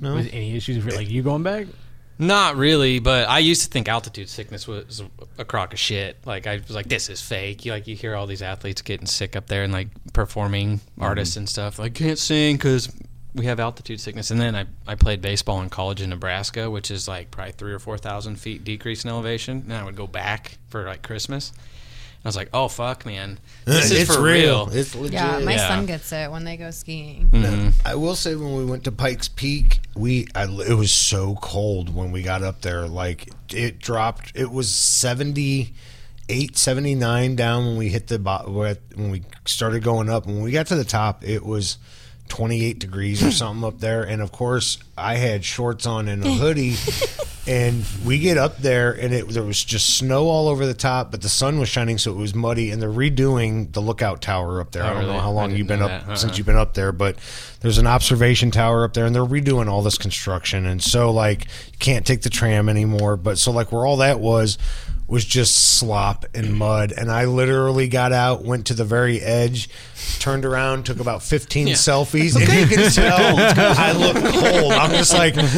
no. Was any issues for like you going back? Not really, but I used to think altitude sickness was a crock of shit. Like I was like, this is fake. You like you hear all these athletes getting sick up there and like performing mm-hmm. artists and stuff. Like can't sing because we have altitude sickness. And then I, I played baseball in college in Nebraska, which is like probably three or four thousand feet decrease in elevation. And I would go back for like Christmas. And I was like, oh fuck, man, this is it's for real. real. It's legit. Yeah, my Yeah. son gets it when they go skiing. Mhm. I will say when we went to Pikes Peak, we I, it was so cold when we got up there. Like it dropped. It was 78, 79 down when we hit the bo- when we started going up. When we got to the top, it was 28 degrees or something up there. And of course, I had shorts on and a hoodie. and we get up there, and it there was just snow all over the top, but the sun was shining, so it was muddy. And they're redoing the lookout tower up there. Oh, I don't really? know how long you've been know up that. since uh-huh. you've been up there, but there's an observation tower up there, and they're redoing all this construction, and so like you can't take the tram anymore. But so like where all that was was just slop and mud, and I literally got out, went to the very edge, turned around, took about 15 Yeah. selfies, and you can oh, tell I look cold. I'm just like, and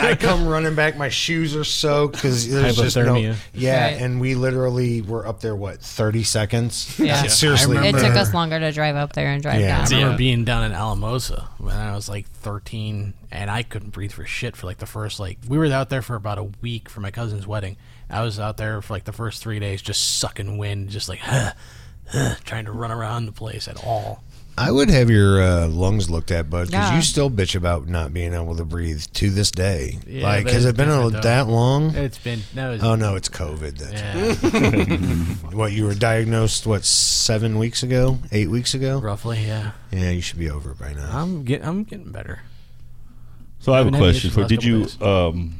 I, I come running back. My shoes are soaked because there's just no. Yeah, Right. and we literally were up there. What 30 seconds? Yeah. seriously. It took us longer to drive up there and drive Yeah. I down. remember Yeah. being down in Alamosa when I was like 13, and I couldn't breathe for shit for like the first like we were out there for about a week for my cousin's wedding. I was out there for like the first three days, just sucking wind, just like trying to run around the place at all. I would have your uh, lungs looked at, bud, because Yeah. you still bitch about not being able to breathe to this day. Yeah, like, has it been a, that long? It's been no, it's, Oh no, it's COVID. That's yeah, what you were diagnosed. What seven weeks ago? Eight weeks ago? roughly, yeah. Yeah, you should be over by now. I'm getting, I'm getting better. So I have a question for. Did you um,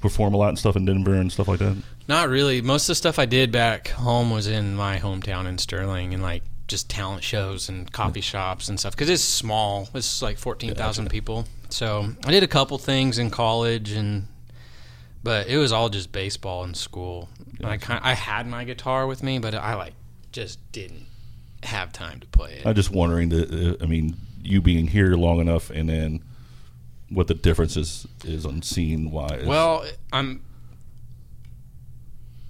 perform a lot and stuff in Denver and stuff like that? Not really. Most of the stuff I did back home was in my hometown in Sterling and like just talent shows and coffee shops and stuff because it's small. It's like 14,000 people. So I did a couple things in college and but it was all just baseball in school. And I kind I had my guitar with me, but I like just didn't have time to play it. I'm just wondering. The, uh, I mean, you being here long enough, and then what the difference is is on scene wise. Well, I'm.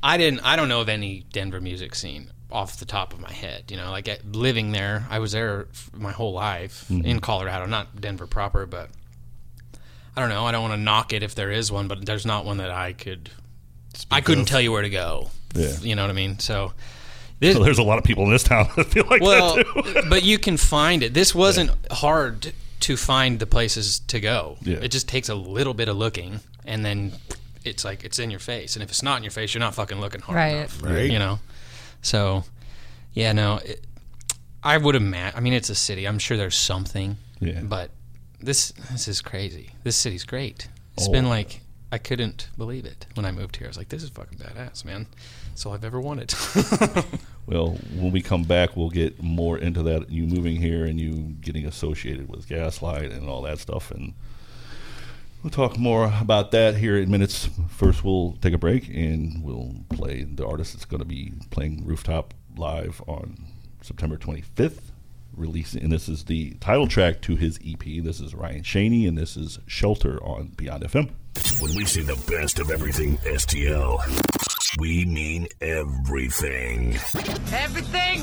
I didn't. I don't know of any Denver music scene off the top of my head. You know, like living there, I was there my whole life Mhm. in Colorado, not Denver proper, but I don't know. I don't want to knock it if there is one, but there's not one that I could. I couldn't of. tell you where to go. Yeah. You know what I mean? So. So there's a lot of people in this town that feel like well, that too. but you can find it. This wasn't hard to find the places to go. Yeah. It just takes a little bit of looking, and then it's like it's in your face. And if it's not in your face, you're not fucking looking hard Right. enough. Right. You know. So, yeah, no. It, I would imagine. I mean, it's a city. I'm sure there's something. Yeah. But this this is crazy. This city's great. It's Oh. been like I couldn't believe it when I moved here. I was like, this is fucking badass, man. That's all I've ever wanted. Well, when we come back, we'll get more into that. You moving here and you getting associated with Gaslight and all that stuff, and we'll talk more about that here in minutes. First, we'll take a break and we'll play the artist that's going to be playing Rooftop live on September 25th. Releasing, and this is the title track to his EP. This is Ryan Shaney, and this is Shelter on Beyond FM. When we say the best of everything STL, we mean everything. Everything,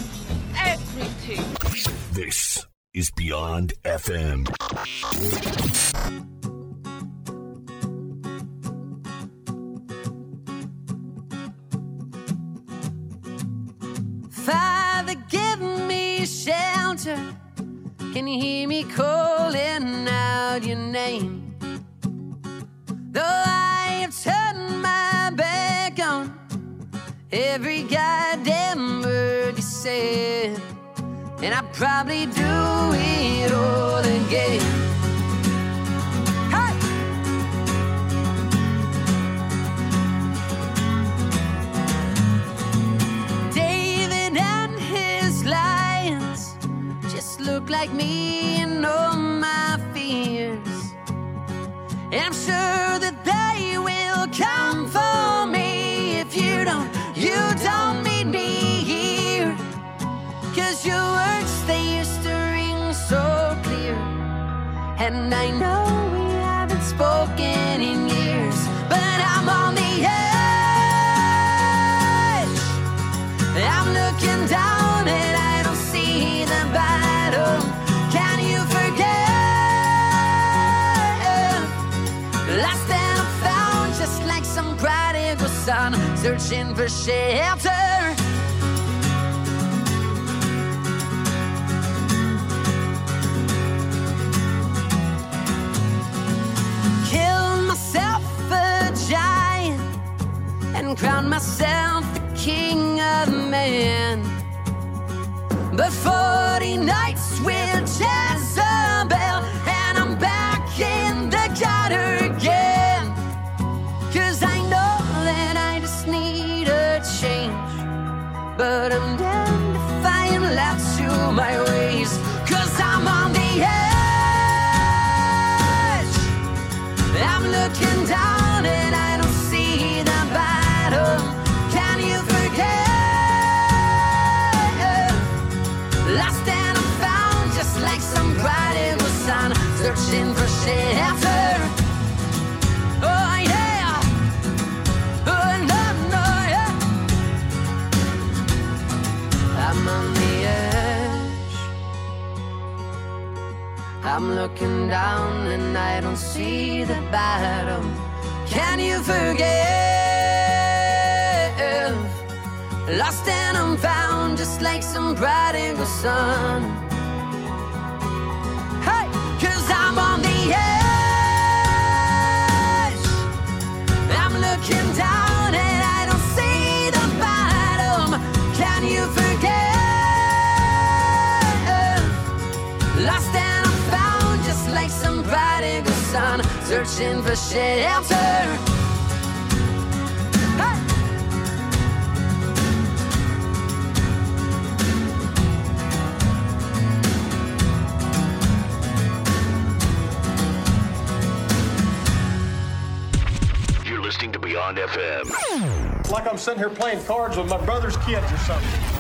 everything. This is Beyond FM. Father, give me shelter. Can you hear me calling out your name? Though I every goddamn word you said, and I'd probably do it all again. David and his lions just look like me and all my fears. And I'm sure that they will come for me if you don't, you don't meet me here. Cause your words, they used to ring so clear. And I know we haven't spoken in years, but I'm on the edge. I'm looking down searching for shelter. Killed myself a giant and crowned myself the king of men. But 40 nights with Jezebel, my ways. See the bottom. Can you forgive? Lost and I'm found, just like some prodigal son. Searching for shelter. Hey! You're listening to Beyond FM. Like I'm sitting here playing cards with my brother's kids or something.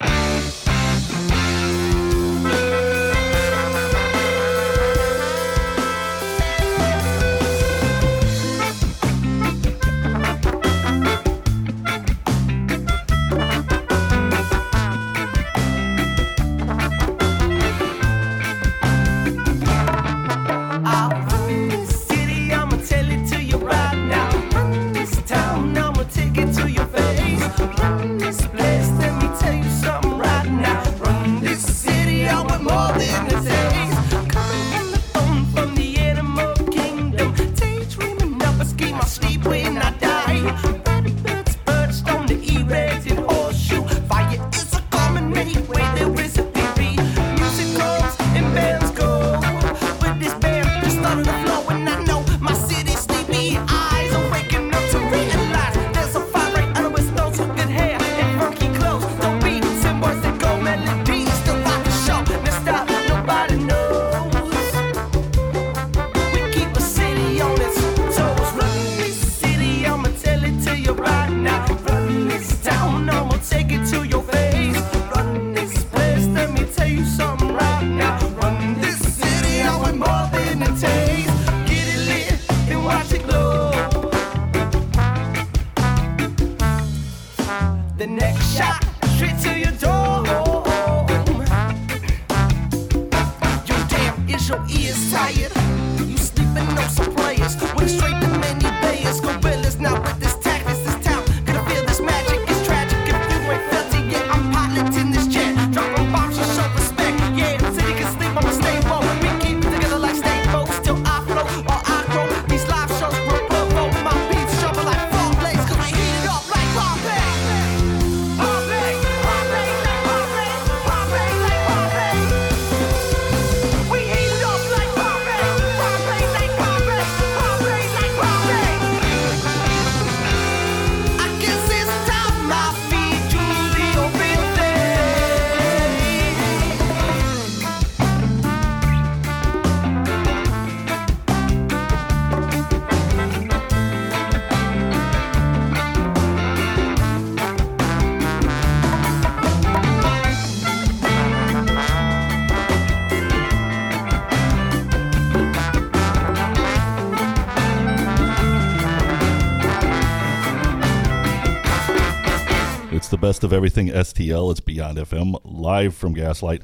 The best of everything STL. It's Beyond FM, live from Gaslight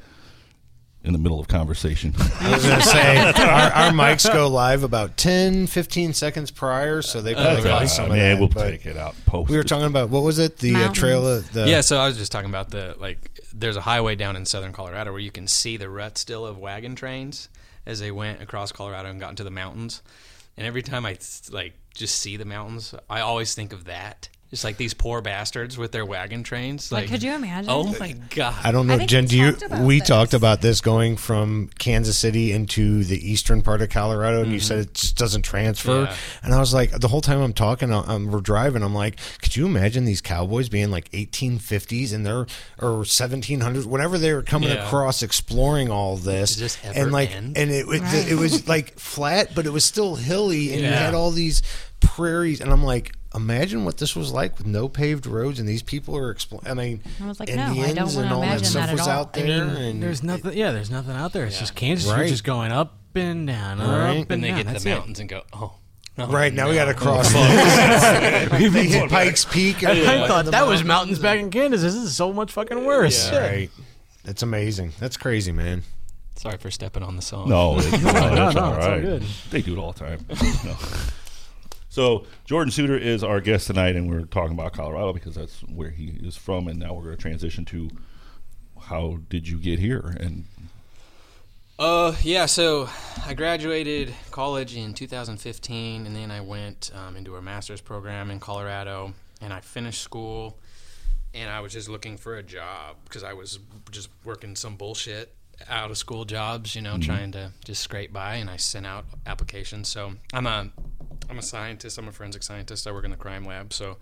in the middle of conversation. I was going to say, our, our mics go live about 10, 15 seconds prior, so they probably Okay. got some of Yeah, that. we'll but take it out, post We were talking about, what was it? The uh, trail of the. yeah, so I was just talking about the like. There's a highway down in southern Colorado where you can see the rut still of wagon trains as they went across Colorado and got into the mountains. And every time I like just see the mountains, I always think of that. Just like these poor bastards with their wagon trains. Like, Like, could you imagine? Oh my god! I don't know, I think Jen. we Do you? talked about We this. talked about this going from Kansas City into the eastern part of Colorado, and you said it just doesn't transfer. Yeah. And I was like, the whole time I'm talking, um, we're driving. I'm like, could you imagine these cowboys being like 1850s and they're or 1700s, whenever they were coming Yeah. across, exploring all this, Does this ever and like, end? and it it, Right. it was like flat, but it was still hilly, and you Yeah. had all these prairies, and I'm like. Imagine what this was like with no paved roads, and these people are exploring. I mean, I was like, no, I don't Indians wanna and all that imagine stuff that at was all. out I there. mean, and there's nothing. Yeah, there's nothing out there. It's just Kansas. Right. You're just going up and down, Right. up and, and they down. get to That's the it. mountains and go, oh. oh, Right now we got to cross. We they hit Pikes Peak. and I thought the that was mountains. mountains back in Kansas. This is so much fucking worse. Yeah, right. It's amazing. That's crazy, man. Sorry for stepping on the song. No, it, no, no, that's no, all it's all right. good. They do it all the time. No. So Jordan Suter is our guest tonight, and we're talking about Colorado because that's where he is from. And now we're going to transition to how did you get here? And Uh, yeah. So I graduated college in 2015, and then I went um, into a master's program in Colorado, and I finished school, and I was just looking for a job because I was just working some bullshit out of school jobs, you know, trying to just scrape by, and I sent out applications. So I'm a I'm a scientist. I'm a forensic scientist. I work in the crime lab. So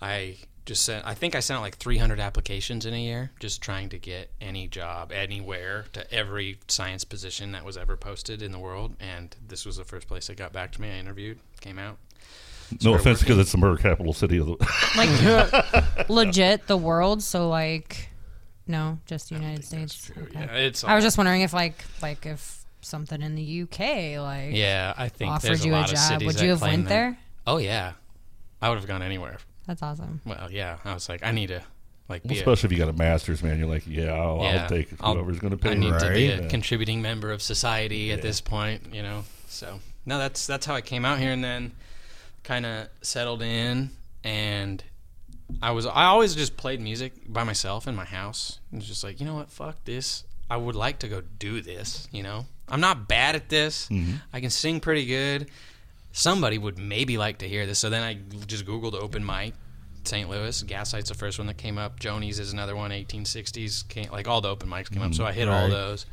I just sent. I think I sent out like 300 applications in a year, just trying to get any job anywhere to every science position that was ever posted in the world. And this was the first place that got back to me. I interviewed, came out. no started offense, because it's the murder capital city of the. Like legit the world. So like, no, just the United States. Okay. Yeah, it's I was just wondering if like like if something in the UK like Yeah, I think offered there's you a a lot of job. cities Would you have went that. there? Oh yeah, I would have gone anywhere. That's awesome. Well, yeah, I was like, I need to like be a- Especially if you got a master's, man. You're like, yeah, I'll, Yeah, I'll take I'll- whoever's going to pay I me. need to be a Yeah. contributing member of society at this point, you know. So no, that's that's how I came out here, and then kind of settled in, and I was I always just played music by myself in my house. It was just like, you know what, fuck this. I would like to go do this, you know. I'm not bad at this. I can sing pretty good. Somebody would maybe like to hear this. So then I just Googled open mic, St. Louis. Gaslight's the first one that came up. Joni's is another one. 1860s came like all the open mics came up. So I hit all those.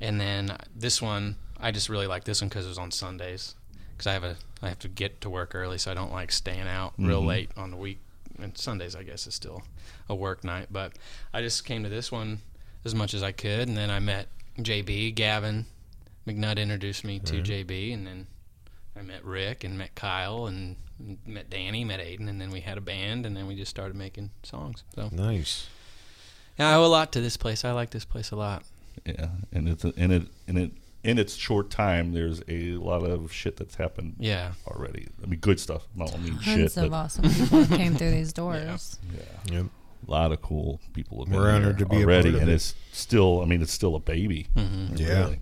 And then this one, I just really like this one because it was on Sundays. Because I have a I have to get to work early, so I don't like staying out real Mhm. late on the week. And Sundays, I guess, is still a work night. But I just came to this one as much as I could, and then I met JB Gavin McNutt introduced me to Right. JB, and then I met Rick and met Kyle and met Danny, met Aiden, and then we had a band, and then we just started making songs. So Nice. yeah, I owe a lot to this place. I like this place a lot. Yeah, and it's in it in it in its short time. There's a lot of shit that's happened. Yeah. already. I mean, good stuff. I don't mean Tons shit, of but awesome people that came through these doors. yeah, Yep. a lot of cool people have been We're there honored to be a already, part of and it. it's still. I mean, it's still a baby. Mhm. Yeah. really.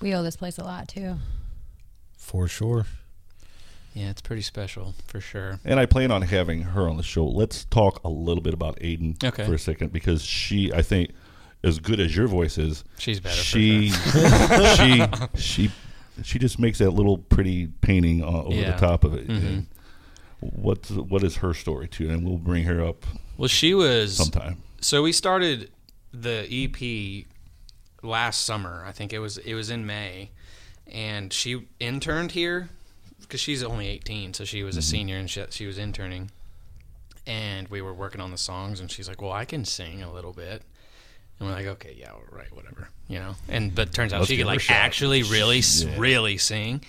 We owe this place a lot too. For sure. Yeah, it's pretty special for sure. And I plan on having her on the show. Let's talk a little bit about Aiden Okay. for a second because she, I think, as good as your voice is, She's better for She, sure. she, she, she just makes that little pretty painting uh, over Yeah. the top of it. Mhm. And What what is her story too? And we'll bring her up. Well, she was sometime. So we started the EP last summer. I think it was it was in May, and she interned here because she's only 18, so she was a senior and she, she was interning. And we were working on the songs, and she's like, "Well, I can sing a little bit." And we're like, "Okay, yeah, all right, whatever," you know. And but turns out Let's she could like actually really Yeah. really sing.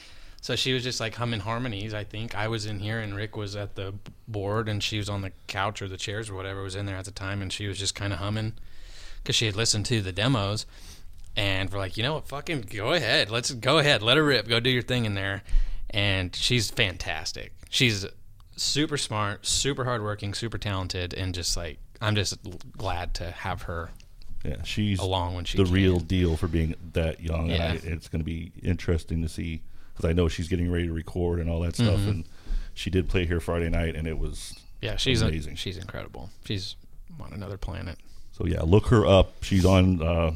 So she was just like humming harmonies. I think I was in here and Rick was at the board and she was on the couch or the chairs or whatever was in there at the time and she was just kind of humming because she had listened to the demos. And we're like, you know what, fucking go ahead. Let's go ahead. Let her rip. Go do your thing in there. And she's fantastic. She's super smart, super hardworking, super talented, and just like I'm just glad to have her. Yeah, she's along when she the can. real deal for being that young. Yeah. And I, it's going to be interesting to see because I know she's getting ready to record and all that stuff. Mhm. And she did play here Friday night, and it was Yeah, she's amazing. A, she's incredible. She's on another planet. So yeah, look her up. She's on uh,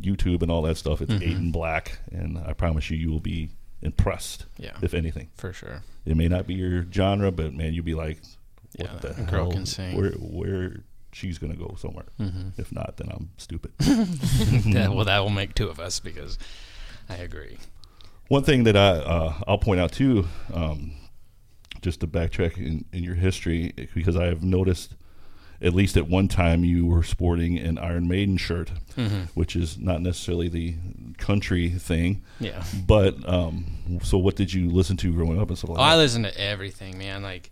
YouTube and all that stuff. It's Mhm. Aiden Black, and I promise you, you will be impressed. Yeah. if anything, For sure. It may not be your genre, but man, you'll be like, what Yeah, the that girl hell? can sing. Where where she's gonna go somewhere. Mhm. If not, then I'm stupid. Yeah, well, that will make two of us because I agree. One thing that I uh, I'll point out too, um, just to backtrack in, in your history, because I have noticed, at least at one time, you were sporting an Iron Maiden shirt, Mhm. which is not necessarily the country thing. Yeah. But um, so what did you listen to growing up and stuff like Oh, I that? listen to everything, man. Like,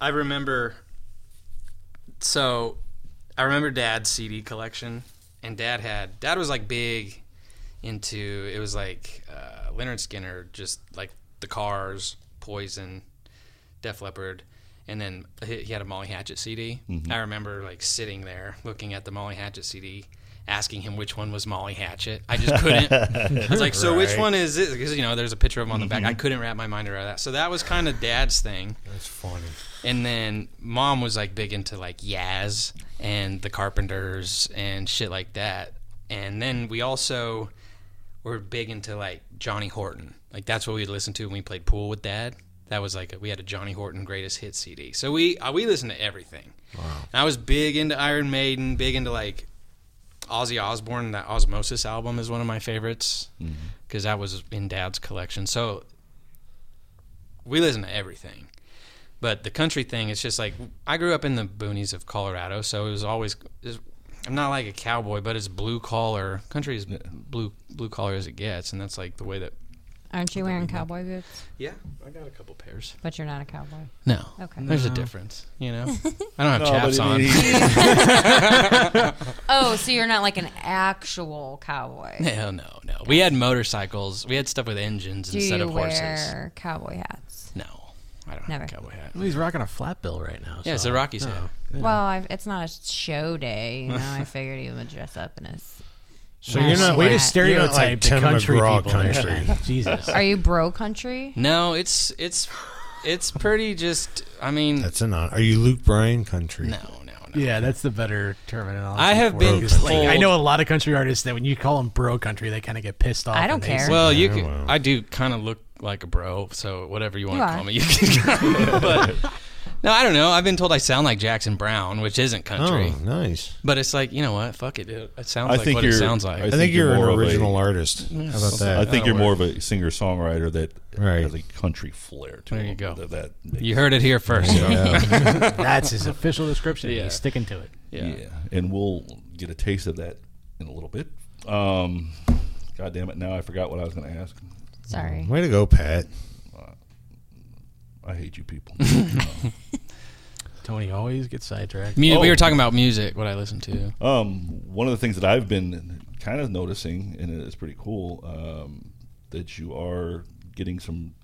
I remember. So, I remember Dad's CD collection, and Dad had Dad was like big into it was like uh, Lynyrd Skynyrd, just like the Cars, Poison, Def Leppard, and then he had a Molly Hatchet CD. Mhm. I remember like sitting there looking at the Molly Hatchet CD. Asking him which one was Molly Hatchet, I just couldn't. I was like, "So which one is it?" Because you know, there's a picture of him on the back. Mm-hmm. I couldn't wrap my mind around that. So that was kind of Dad's thing. That's funny. And then mom was like big into like Yaz and the Carpenters and shit like that. And then we also were big into like Johnny Horton. Like that's what we'd listen to when we played pool with dad. That was like a, we had a Johnny Horton greatest hit CD. So we uh, we listened to everything. Wow. And I was big into Iron Maiden, big into like Ozzy Osbourne. That Ozzmosis album is one of my favorites because that was in Dad's collection. So we listen to everything. But the country thing, it's just like I grew up in the boonies of Colorado, so it was always. It's, I'm not like a cowboy, but it's blue collar. Country is blue blue collar as it gets, and that's like the way that. Aren't you wearing cowboy boots? Yeah, I got a couple pairs. But you're not a cowboy. No, Okay. There's a No. difference, you know. I don't have No, chaps but on. he- oh, so you're not like an actual cowboy. No, no, no. We had motorcycles. We had stuff with engines Do instead you of horses. You wear cowboy hats? No, I don't Never. have a cowboy hat. Well, he's rocking a flat bill right now. Yeah, it's a Rockies no. hat. Yeah. Well, I've, it's not a show day. You know, I figured he would dress up in his. So you're not Way to like, you're not stereotype like the Tim country McGraw people country. Jesus. Are you bro country? No, it's it's it's pretty just. I mean, That's a not. Are you Luke Bryan country? no, no, no. Yeah, that's the better terminology. I have been it, 'cause, like, I know a lot of country artists that when you call them bro country, they kind of get pissed off. I don't care. say- Well, you Yeah, could. well. I do kind of look like a bro, so whatever you want You to call me, you can. but no, I don't know. I've been told I sound like Jackson Browne, which isn't country. Oh, nice. But it's like you know what? Fuck it. It, it sounds I like think what it you're- sounds like. I I, think think, you're you're, an more of a- original artist. How about that? I think That'll you're more of a singer songwriter that Right. has a country flair to it. There him. you go. That, that makes- you heard it here first. That's his official description. Yeah. He's sticking to it. yeah. yeah. and we'll get a taste of that in a little bit. Um, God damn it! Now I forgot what I was going to ask. Sorry. Way to go, Pat. I hate you people. Tony always gets sidetracked. Mu- We Oh. were talking about music. What I listen to. Um, one of the things that I've been kind of noticing, and it's pretty cool, um, that you are getting some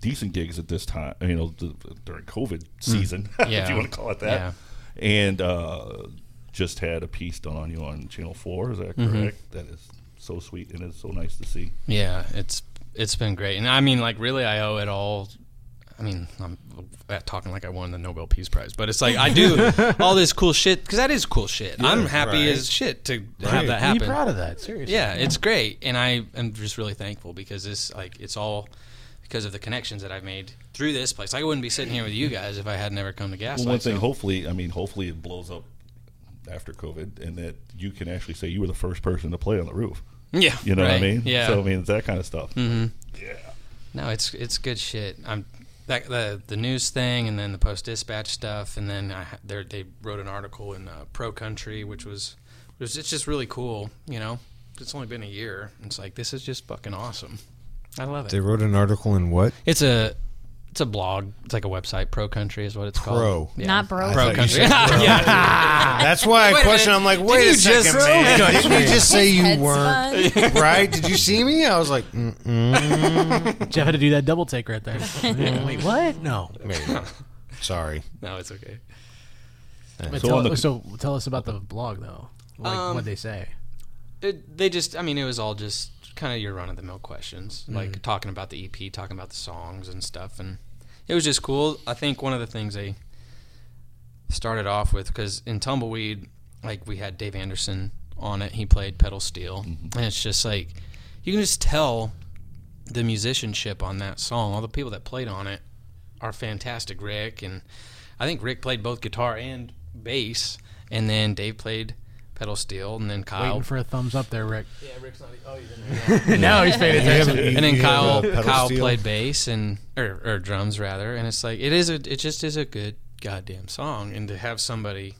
decent gigs at this time. You know, th- during COVID season, if Hmm. Yeah. you want to call it that. Yeah. And uh, just had a piece done on you on Channel Four. Is that Mhm. correct? That is so sweet and it's so nice to see. Yeah, it's it's been great, and I mean, like, really, I owe it all. I mean, I'm talking like I won the Nobel Peace Prize, but it's like I do all this cool shit because that is cool shit. Yeah, I'm happy right. as shit to Right. have that Be happen. proud of that, seriously. Yeah, it's great, and I am just really thankful because this, like, it's all because of the connections that I've made through this place. I wouldn't be sitting here with you guys if I had never come to Gaslight. Well, one thing, so- hopefully, I mean, hopefully it blows up after COVID, and that you can actually say you were the first person to play on the roof. Yeah, you know what I mean. yeah. So I mean, it's that kind of stuff. Mm-hmm. Yeah. No, it's it's good shit. I'm that the the news thing, and then the Post Dispatch stuff, and then I they wrote an article in uh, Pro Country, which was was it's just really cool. You know, it's only been a year. It's like this is just fucking awesome. I love it. They wrote an article in what? It's a it's a blog. It's like a website. Pro Country is what it's Pro. called. Yeah. Not bro. Pro Country. bro. yeah. That's why I question. minute. I'm like, Did wait you a just- second, man. Didn't you just say you Head weren't spun. right? Did you see me? I was like, mm-mm. Jeff had to do that double take right there. Wait, what? No. Maybe. Sorry. No, it's okay. But So tell, on the- so tell us about the blog though. Like Um, what they say. It, they just, I mean, it was all just kind of your run of the mill questions, Mm. like talking about the EP, talking about the songs and stuff, and it was just cool. I think one of the things they started off with, because in Tumbleweed, like we had Dave Anderson on it, he played pedal steel, Mm-hmm. and it's just like you can just tell the musicianship on that song. All the people that played on it are fantastic. Rick and I think Rick played both guitar and bass, and then Dave played pedal steel, and then Kyle Waiting for a thumbs up there, Rick. yeah, Rick's not. Oh, he's in there. now he's paying You attention. and then Kyle have, pedal Kyle steel? played bass and or, or drums rather, and it's like it is a it just is a good goddamn song, and to have somebody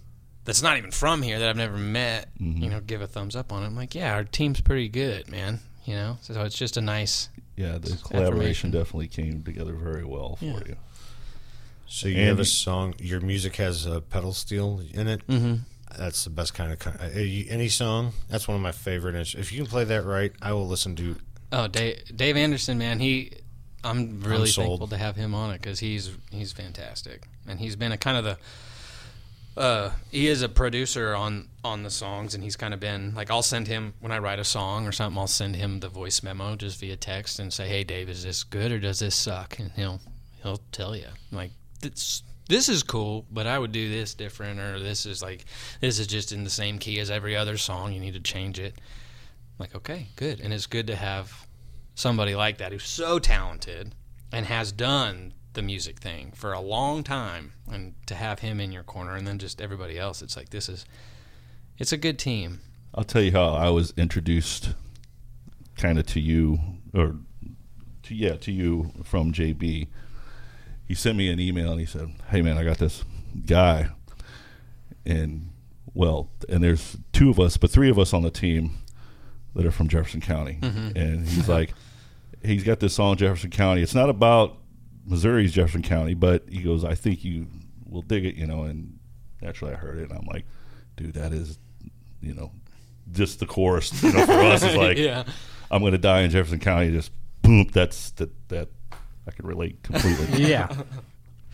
that's not even from here that I've never met, Mm-hmm. you know, give a thumbs up on it. I'm like, yeah, our team's pretty good, man. You know, so it's just a nice. Yeah, the collaboration definitely came together very well for Yeah. you. So you And have a song. Your music has a pedal steel in it. Mhm. That's the best kind of uh, any song. That's one of my favorite. If you can play that right, I will listen to. Oh, Dave, Dave Anderson, man, he. I'm really thankful to have him on it because he's he's fantastic, and he's been a kind of the. Uh, he is a producer on on the songs, and he's kind of been like I'll send him when I write a song or something. I'll send him the voice memo just via text and say, "Hey, Dave, is this good or does this suck?" And he'll he'll tell you like this this is cool, but I would do this different, or this is like this is just in the same key as every other song. You need to change it. Like, okay, good. And it's good to have somebody like that who's so talented and has done the music thing for a long time and to have him in your corner and then just everybody else it's like this is it's a good team I'll tell you how I was introduced, kind of to you, or to yeah, to you from JB. He sent me an email and he said, "Hey man, I got this guy, and well, and there's two of us, but three of us on the team that are from Jefferson County, Mhm. and he's like, he's got this song Jefferson County. It's not about Missouri's Jefferson County, but he goes, I think you will dig it, you know. And naturally, I heard it, and I'm like, dude, that is, you know, just the chorus. You know, for us is like, Yeah. I'm gonna die in Jefferson County. Just boom. That's that that I can relate completely. Yeah.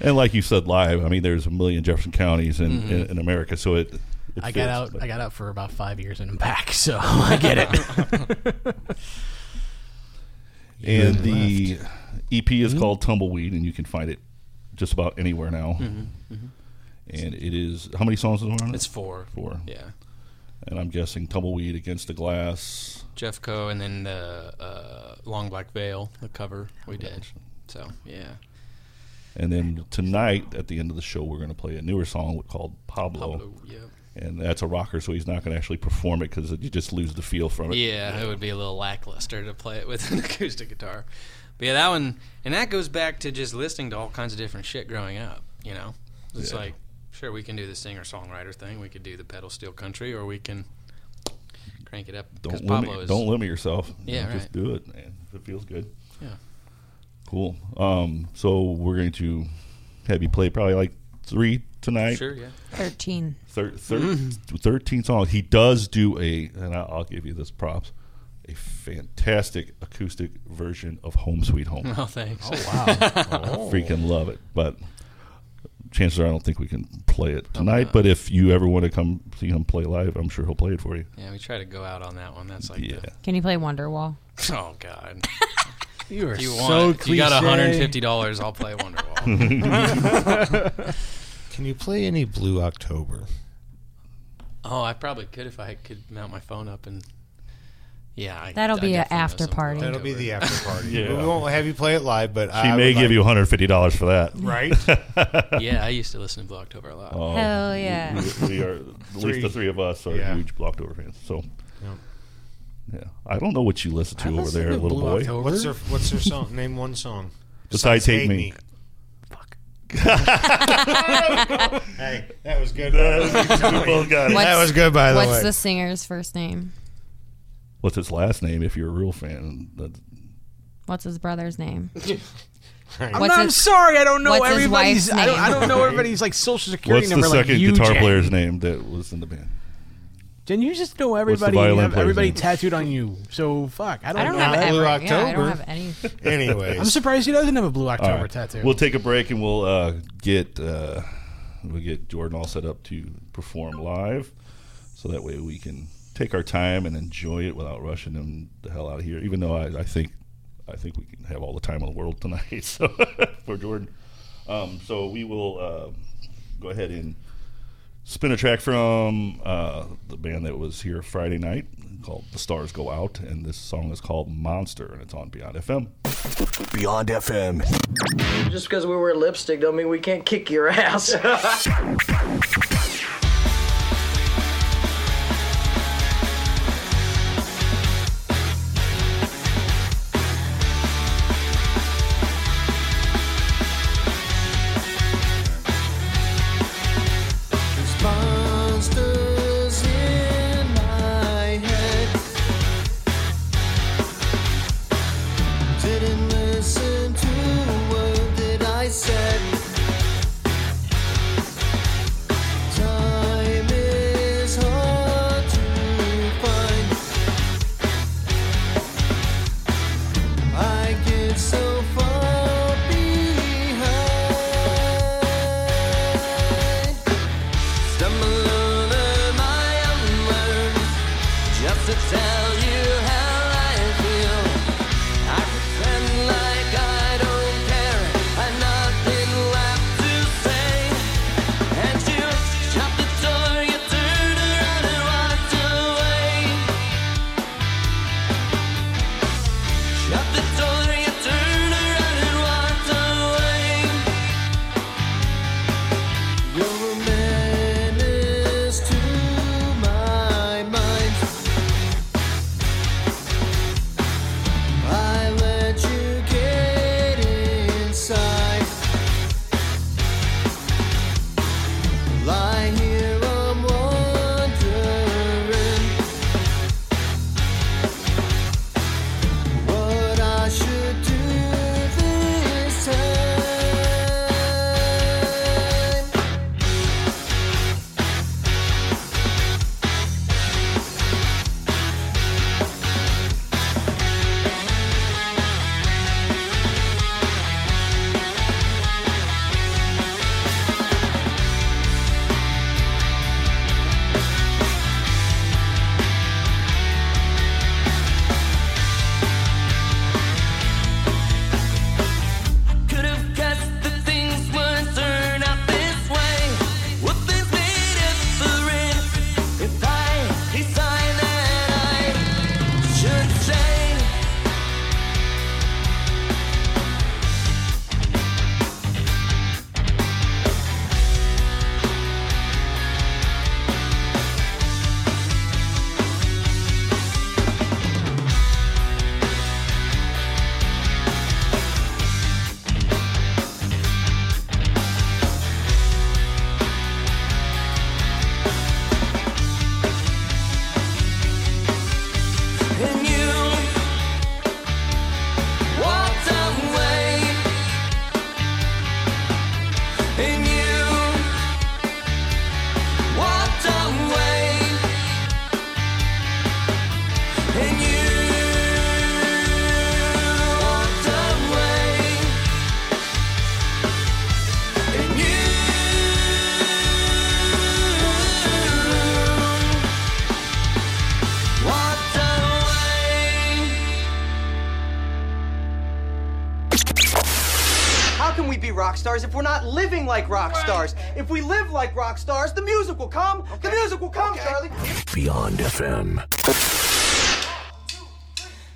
And like you said live, I mean, there's a million Jefferson counties in, Mhm. in, in America, so it. it I fits, got out. but- I got out for about five years and I'm back, so I get it. And You the EP is called Tumbleweed, and you can find it just about anywhere now. Mhm, mhm. And it is how many songs is there on it? It's four. Four. Yeah. And I'm guessing Tumbleweed against the glass. jeff co and then the uh, long black veil the cover we did so yeah And then tonight at the end of the show, we're going to play a newer song called Pablo. Pablo, yep. And that's a rocker, so he's not going to actually perform it because you just lose the feel from it. Yeah, it would be a little lackluster to play it with an acoustic guitar. But yeah, that one, and that goes back to just listening to all kinds of different shit growing up. You know, it's Yeah. like, sure, we can do the singer songwriter thing. We could do the pedal steel country, or we can crank it up. Don't Pablo limit, is don't limit yourself. You Yeah, know, Just do it, man. If it feels good. Yeah. Cool. Um, so we're going to have you play probably like three tonight. Sure, yeah. 13. Thir- thir- 13 songs. He does do a, and I'll, I'll give you this props, a fantastic acoustic version of Home Sweet Home. Oh, thanks. Oh, wow. I freaking love it. But chances are I don't think we can play it tonight. But if you ever want to come see him play live, I'm sure he'll play it for you. Yeah, we try to go out on that one. That's like yeah. Can you play Wonderwall? The, oh God. You are if you so want, if you got 150 dollars, I'll play Wonderwall. Can you play any Blue October? oh, I probably could if I could mount my phone up and. Yeah, I, That'll I be an after party. That'll be the after party. Yeah. We won't have you play it live, but She I may give like- you 150 dollars for that. Right? yeah, I used to listen to Blue October a lot. Oh, Hell yeah. We, we are at least the three of us are Yeah. huge Blocktober fans. So. Yep. Yeah, I don't know what you listen to I over listen there, to little Blue boy. October. What's their What's their song? Name one song. Besides Hate Me. Fuck. Hey, that was good. We both got it. That was good, by the way. What's way. the singer's first name? What's his last name? If you're a real fan, That- What's his brother's name? I'm, What's not, I'm his- sorry, I don't know what's his everybody's. wife's I don't, I name? don't know everybody's like social security what's the number. like second you, guitar Jen. player's name that was in the band? Jen, you just know the everybody. violin Have player's everybody name? tattooed on you. So fuck. I don't, I don't know. have that. ever. Blue Yeah, I don't have any. Anyways, I'm surprised he doesn't have a blue October right. tattoo. We'll take a break and we'll uh, get uh, we'll get Jordan all set up to perform live, so that way we can take our time and enjoy it without rushing him the hell out of here. Even though I, I think I think we can have all the time in the world tonight. So for Jordan, um, so we will uh, go ahead and spin a track from uh, the band that was here Friday night called "The Stars Go Out," and this song is called "Monster," and it's on Beyond FM. Beyond FM. Just because we wear lipstick don't mean we can't kick your ass. rock stars if we're not living like rock stars? If we live like rock stars, the music will come. The music will come, Charlie. Beyond FM.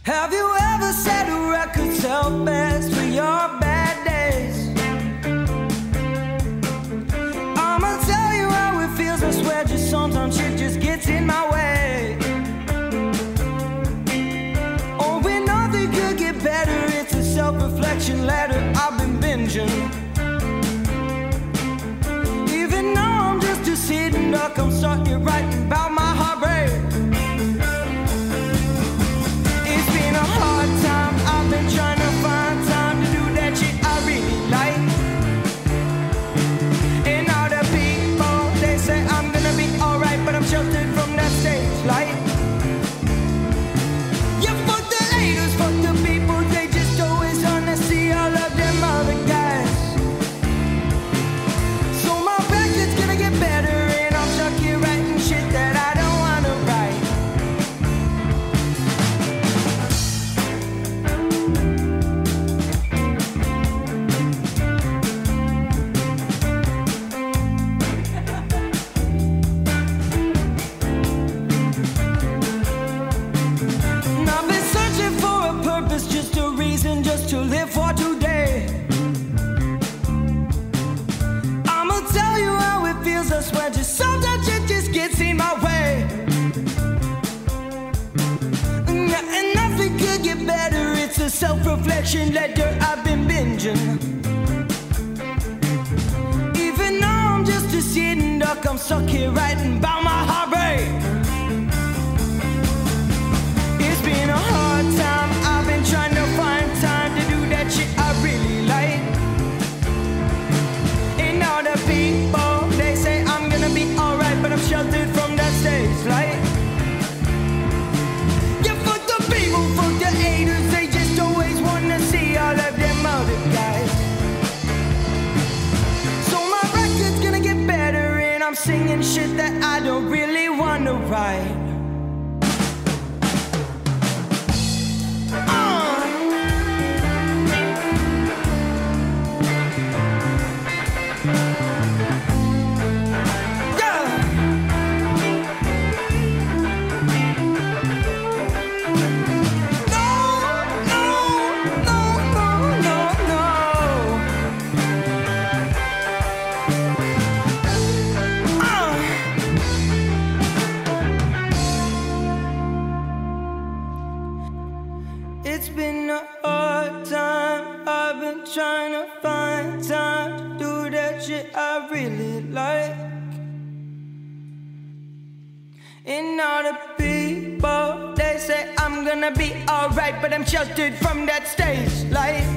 Have you ever said a record sell best for your bad I'm starting writing about reflection letter I've been binging. Even though I'm just a sitting duck, I'm stuck here writing about my heartbreak. Singing shit that I don't really wanna write. Gonna be alright, but I'm sheltered from that stage light.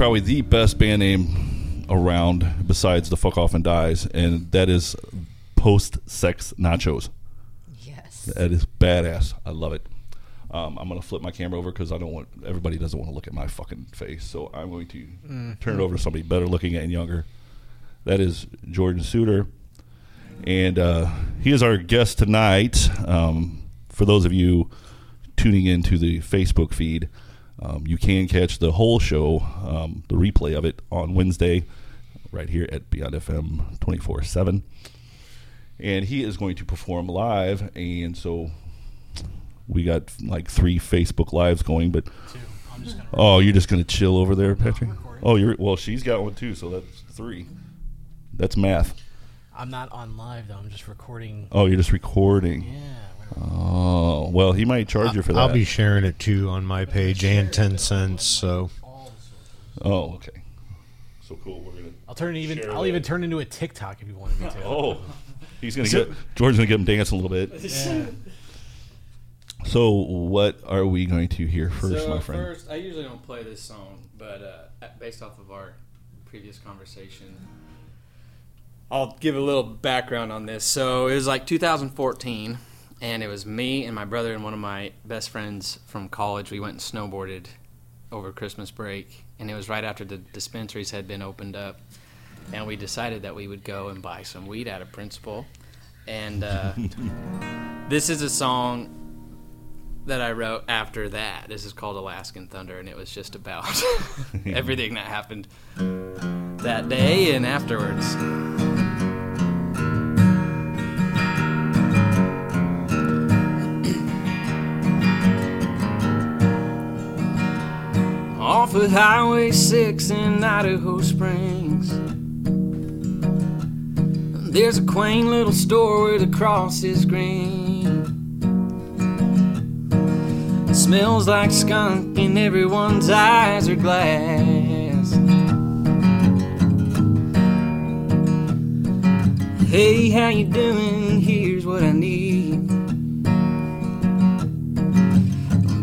Probably the best band name around besides the Fuck Off and Dies, and that is Post Sex Nachos. Yes. That is badass. I love it. Um, I'm gonna flip my camera over because I don't want everybody doesn't want to look at my fucking face, so I'm going to Mm. turn it over to somebody better looking and younger. That is Jordan Suter, and uh, he is our guest tonight. Um, for those of you tuning into the Facebook feed, um, you can catch the whole show, um, the replay of it on Wednesday, right here at Beyond FM 24 7. And he is going to perform live, and so we got like three Facebook lives going, but oh, you're just gonna chill over there, Patrick. Oh, you're well. She's got one too, so that's three. That's math. I'm not on live though. I'm just recording. Oh, you're just recording. Yeah. Oh, well, he might charge you for that. I'll be sharing it too on my page and ten cents. So, oh, okay. So cool. We're gonna. I'll turn it even. I'll that. even turn into a TikTok if you wanted me to. Oh, he's gonna get George's gonna get him dancing a little bit. Yeah. So, what are we going to hear first, so my friend? First, I usually don't play this song, but uh, based off of our previous conversation, I'll give a little background on this. So it was like 2014, and it was me and my brother and one of my best friends from college. We went and snowboarded over Christmas break, and it was right after the dispensaries had been opened up, and we decided that we would go and buy some weed out of Principal, and uh, this is a song that I wrote after that. This is called Alaskan Thunder, and it was just about everything that happened that day and afterwards. Off of Highway 6 in Idaho Springs. There's a quaint little store where the cross is green. It smells like skunk and everyone's eyes are glass. Hey, how you doing? Here's what I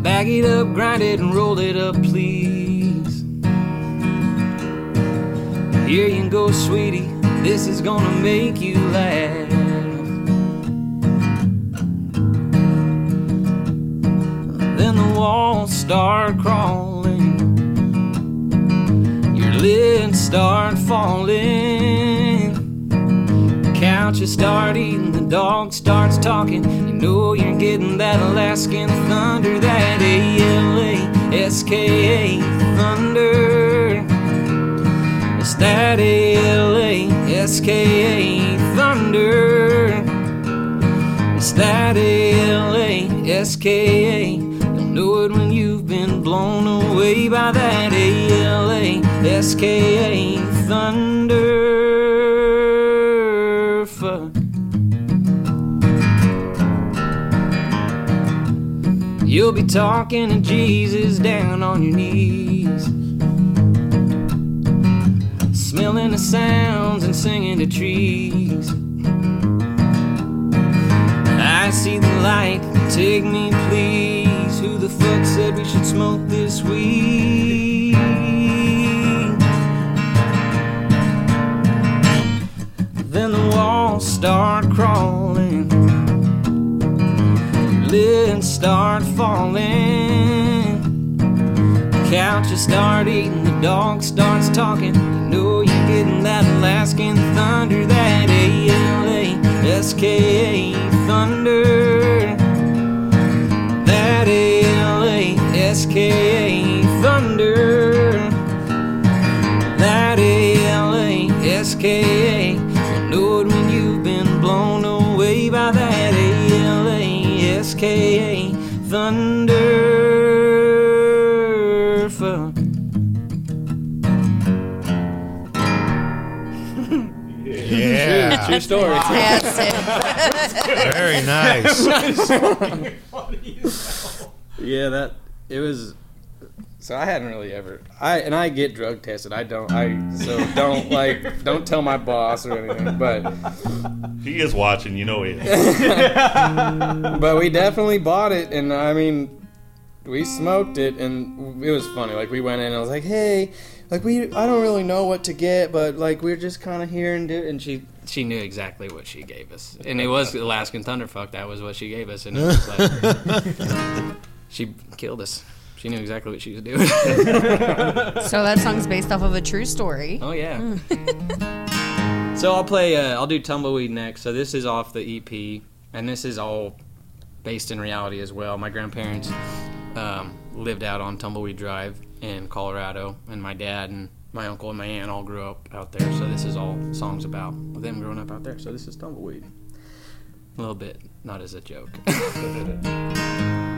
Bag it up, grind it, and roll it up, please. Here you go, sweetie. This is gonna make you laugh. Then the walls start crawling. Your lids start falling. Couches start eating, the dog starts talking. You know you're getting that Alaskan thunder, that A L A S K A thunder. It's that A L A S K A thunder. It's that A L A S K A. You'll know it when you've been blown away by that A L A S K A thunder. Be talking to Jesus down on your knees. Smelling the sounds and singing to trees. I see the light, take me please. Who the fuck said we should smoke this weed? Then the walls start crawling, start falling. The couches start eating, the dog starts talking. You know you're getting that Alaskan thunder, that A L A S K A thunder. That A L A S K A thunder. That A L A S K A. You'll know it when you've been blown away by that A L A S K A thunder. Fuck. Yeah. True, true story. That's it. Very nice. yeah, that it was. So I hadn't really ever. I and I get drug tested. I don't. I so don't like. Don't tell my boss or anything. But He is watching, you know he is. but we definitely bought it, and I mean, we smoked it, and it was funny. Like we went in, and I was like, "Hey, like we, I don't really know what to get, but like we're just kind of here and do." And she, she knew exactly what she gave us, and it was Alaskan Thunderfuck. That was what she gave us, and it was like she killed us. She knew exactly what she was doing. So that song's based off of a true story. Oh yeah. So I'll play. Uh, I'll do Tumbleweed next. So this is off the EP, and this is all based in reality as well. My grandparents um, lived out on Tumbleweed Drive in Colorado, and my dad and my uncle and my aunt all grew up out there. So this is all songs about them growing up out there. So this is Tumbleweed. A little bit, not as a joke.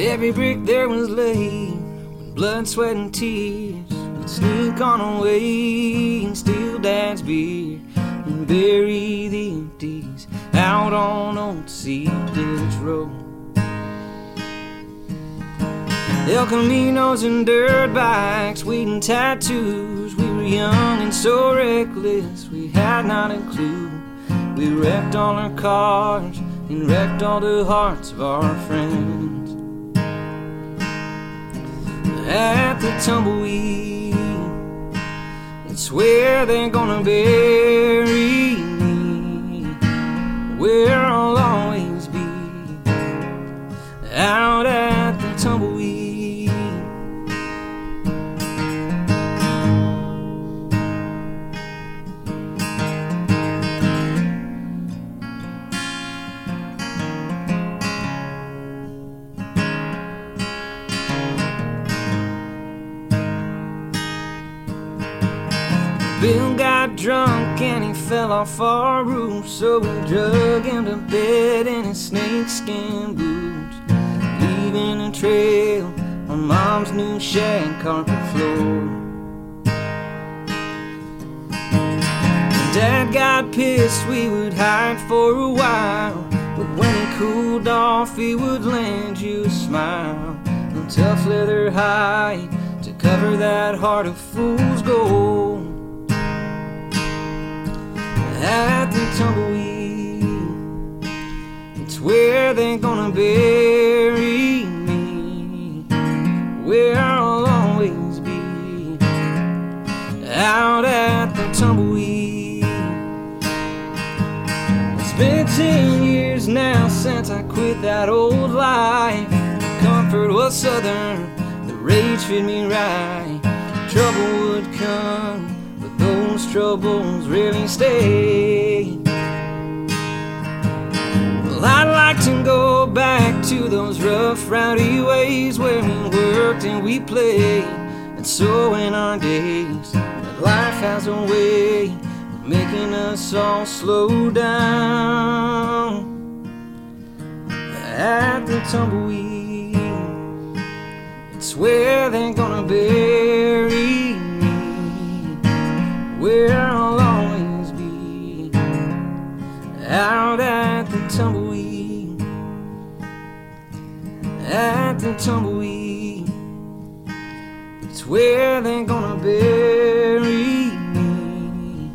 Every brick there was laid with blood, sweat, and tears. We'd sneak on away and steal dad's beer and bury the empties out on old Sea Ditch Road. El Caminos and dirt bikes, weed and tattoos. We were young and so reckless, we had not a clue. We wrecked all our cars and wrecked all the hearts of our friends. At the tumbleweed, it's where they're gonna bury me. Where I'll always be. Out at the tumbleweed. Drunk and he fell off our roof, so we drug him to bed in his snakeskin boots, leaving a trail on mom's new shag carpet floor. Dad got pissed, we would hide for a while, but when he cooled off, he would lend you a smile, a tough leather hide to cover that heart of fool's gold at the tumbleweed. It's where they're gonna bury me, where I'll always be. Out at the tumbleweed. It's been ten years now since I quit that old life. Comfort was southern, the rage fit me right. Trouble would come those troubles really stay. Well, I'd like to go back to those rough, rowdy ways where we worked and we played, and so in our days. But life has a way of making us all slow down. At the tumbleweed, it's where they're gonna bury where I'll always be. Out at the tumbleweed, at the tumbleweed. It's where they're gonna bury me.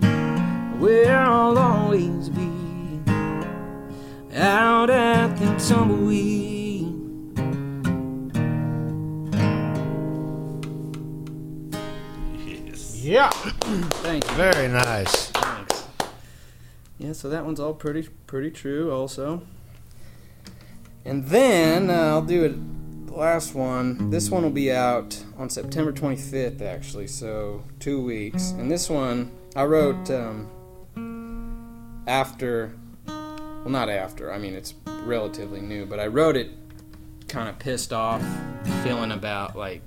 Where I'll always be. Out at the tumbleweed. Yeah. Thank you. Very nice. Thanks. Yeah, so that one's all pretty pretty true also. And then uh, I'll do it the last one. This one will be out on September 25th actually, so 2 weeks. And this one I wrote um, after well not after. I mean it's relatively new, but I wrote it kind of pissed off feeling about like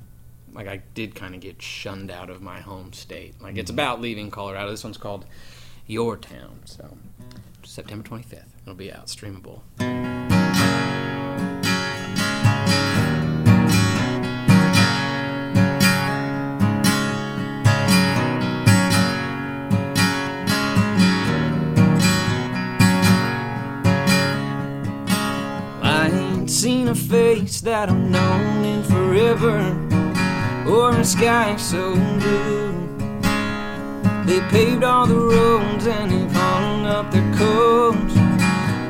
like I did kind of get shunned out of my home state. Like it's mm-hmm. about leaving Colorado. This one's called Your Town. So September 25th. It'll be out streamable. I ain't seen a face that I've known in forever or a sky so blue. They paved all the roads and they've hung up their coats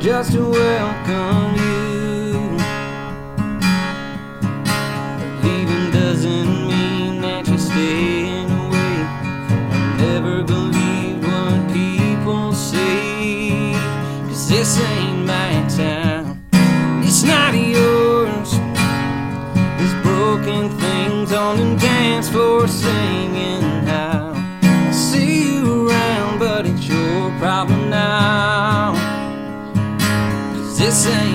just to welcome you. Leaving doesn't mean that you're staying away. I never what people say, cause this ain't my town. It's not yours. There's broken things on the dance floor singing how I see you around, but it's your problem now. Cause this ain't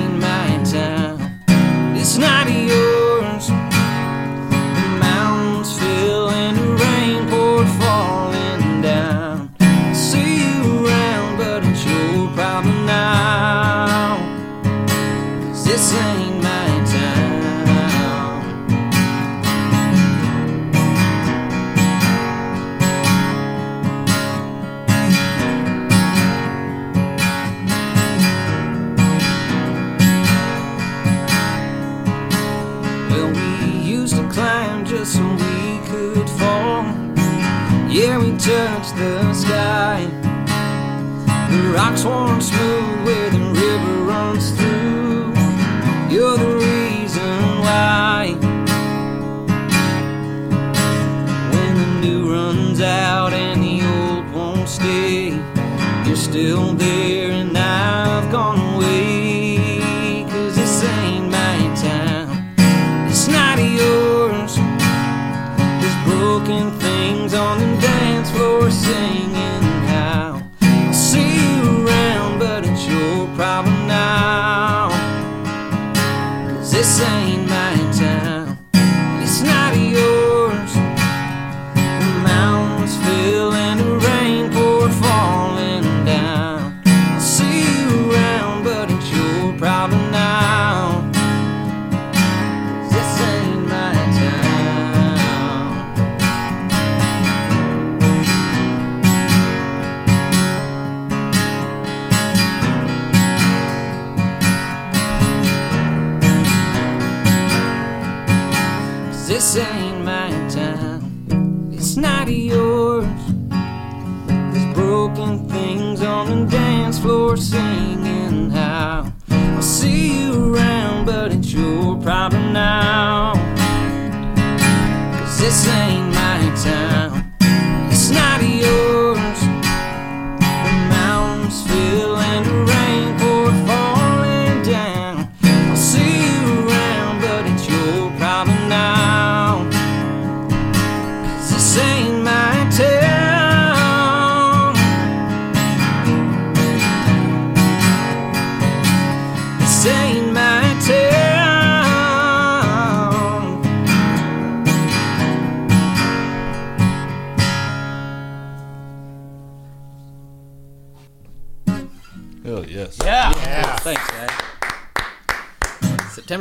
Rocks smooth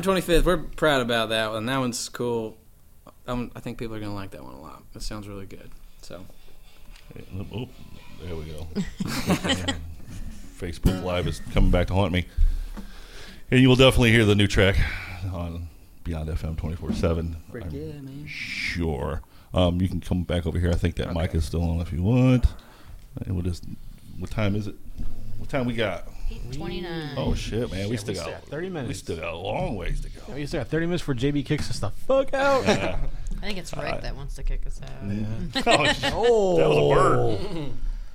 September 25th. We're proud about that one. That one's cool. Um, I think people are going to like that one a lot. It sounds really good. So, Oh, there we go. Facebook Live is coming back to haunt me. And you will definitely hear the new track on Beyond FM 24 7. Frick yeah, man. Sure. Um, you can come back over here. I think that mic is still on if you want. And we'll just. What time is it? What time we got? 29. Oh shit, man! we Shit, still we got thirty minutes. We still got a long ways to go. We still got 30 minutes before JB kicks us the fuck out. Yeah. I think it's Rick that wants to kick us out. Oh, sh- that was a bird.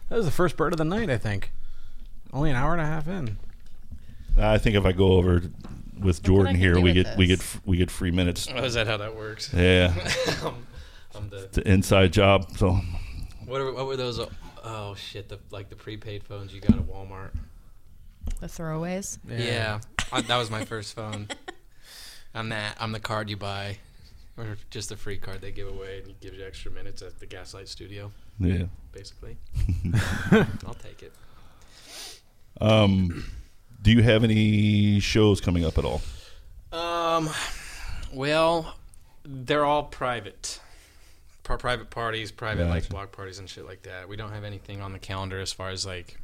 That was the first bird of the night, I think. Only an hour and a half in. I think if I go over with I Jordan can here, do we get we get f- we get free minutes. Oh, is that how that works? Yeah, I'm, I'm the. it's an inside job. So What, are, what were those? uh, Oh shit! The like the prepaid phones you got at Walmart. The throwaways. Yeah, I, that was my first phone. I'm that. I'm the card you buy, or just the free card they give away, and it gives you extra minutes at the Gaslight Studio. Yeah. basically. I'll take it. Um, do you have any shows coming up at all? Um, well, they're all private. Private parties, private like block parties and shit like that. We don't have anything on the calendar as far as like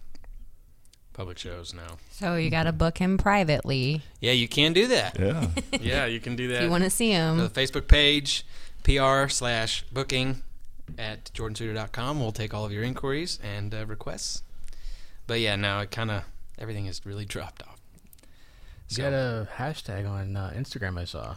public shows now. So you got to book him privately. Yeah, you can do that. Yeah. yeah, you can do that. If you wanna see 'em. The Facebook page, PR slash booking at jordansuter.com. We'll take all of your inquiries and uh, requests. But yeah, now it kind of, everything has really dropped off. You got a hashtag on uh, Instagram I saw.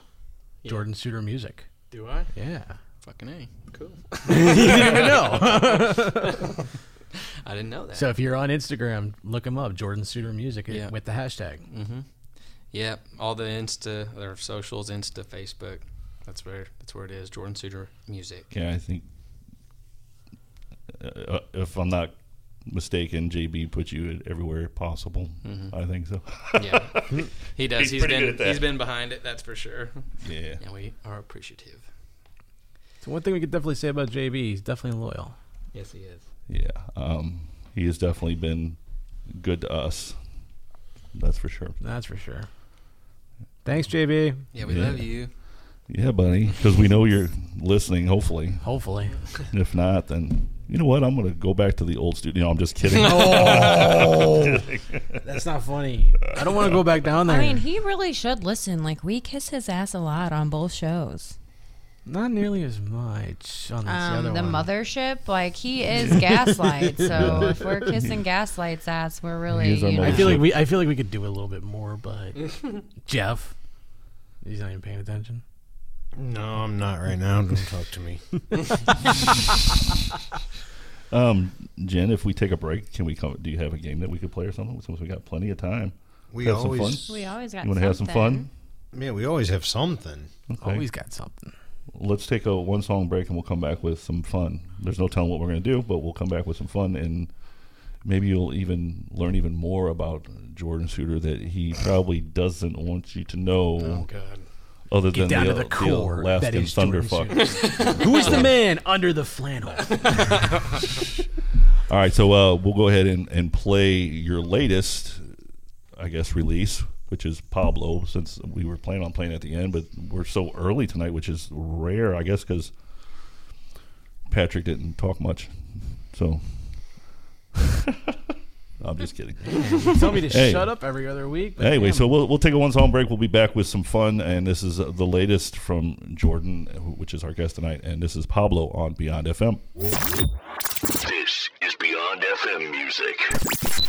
Yeah. Jordan Suter Music. Do I? Yeah. Fucking A. Cool. you didn't even know. I didn't know that. So if you're on Instagram, look him up, Jordan Suter Music, Yeah. with the hashtag. Mm-hmm. Yep, all the Insta, their socials, Insta, Facebook. That's where that's where it is. Jordan Suter Music. Yeah, I think uh, if I'm not mistaken, JB put you everywhere possible. Mhm. I think so. Yeah, he does. He's he's pretty been good at that. he's been behind it. That's for sure. Yeah. and we are appreciative. So one thing we could definitely say about JB, he's definitely loyal. Yes, he is. Yeah, um, he has definitely been good to us. That's for sure. That's for sure. Thanks, JB. Yeah, we love you. Yeah, buddy, because we know you're listening. Hopefully, Hopefully. if not, then you know what? I'm gonna go back to the old studio. No, I'm just kidding. Oh, that's not funny. I don't want to go back down there. I mean, he really should listen. Like we kiss his ass a lot on both shows. Not nearly as much on this Um, other the one. mothership, like he is gaslight. So if we're kissing gaslight's ass, we're really. You know, I feel like we I feel like we could do a little bit more, but Jeff, he's not even paying attention. No, I'm not right now. Don't talk to me. Um, Jen, if we take a break, can we come? Do you have a game that we could play or something? Since we got plenty of time, We have always- some fun. We always got You want to have some fun? Yeah, we always have something. Okay. Always got something. Let's take a one song break and we'll come back with some fun. There's no telling what we're going to do, but we'll come back with some fun and maybe you'll even learn even more about Jordan Suter that he probably doesn't want you to know. Oh, God. Other Get than down the, to the core. Alaskan that is Jordan Thunderfuck. Who is the man under the flannel? All right, so uh, we'll go ahead and, and play your latest, I guess, release, which is Pablo, since we were planning on playing at the end, but we're so early tonight, which is rare, I guess, because Patrick didn't talk much. So I'm just kidding. You tell me to Hey. shut up every other week. but Anyway, damn. so we'll, we'll take a one song break. We'll be back with some fun, and this is uh, the latest from Jordan, which is our guest tonight, and this is Pablo on Beyond FM. This is Beyond FM music.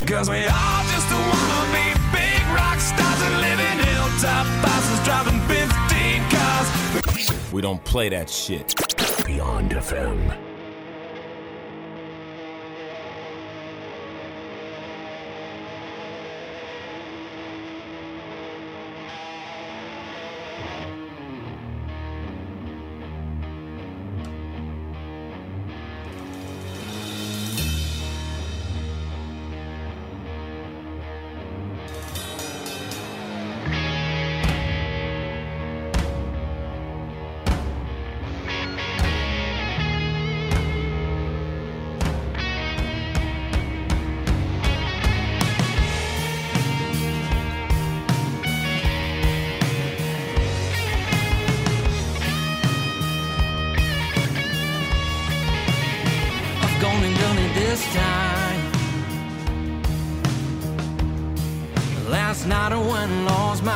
Cause we all just wanna be big rock stars and live in hilltop houses driving 15 cars. We don't play that shit. Beyond FM.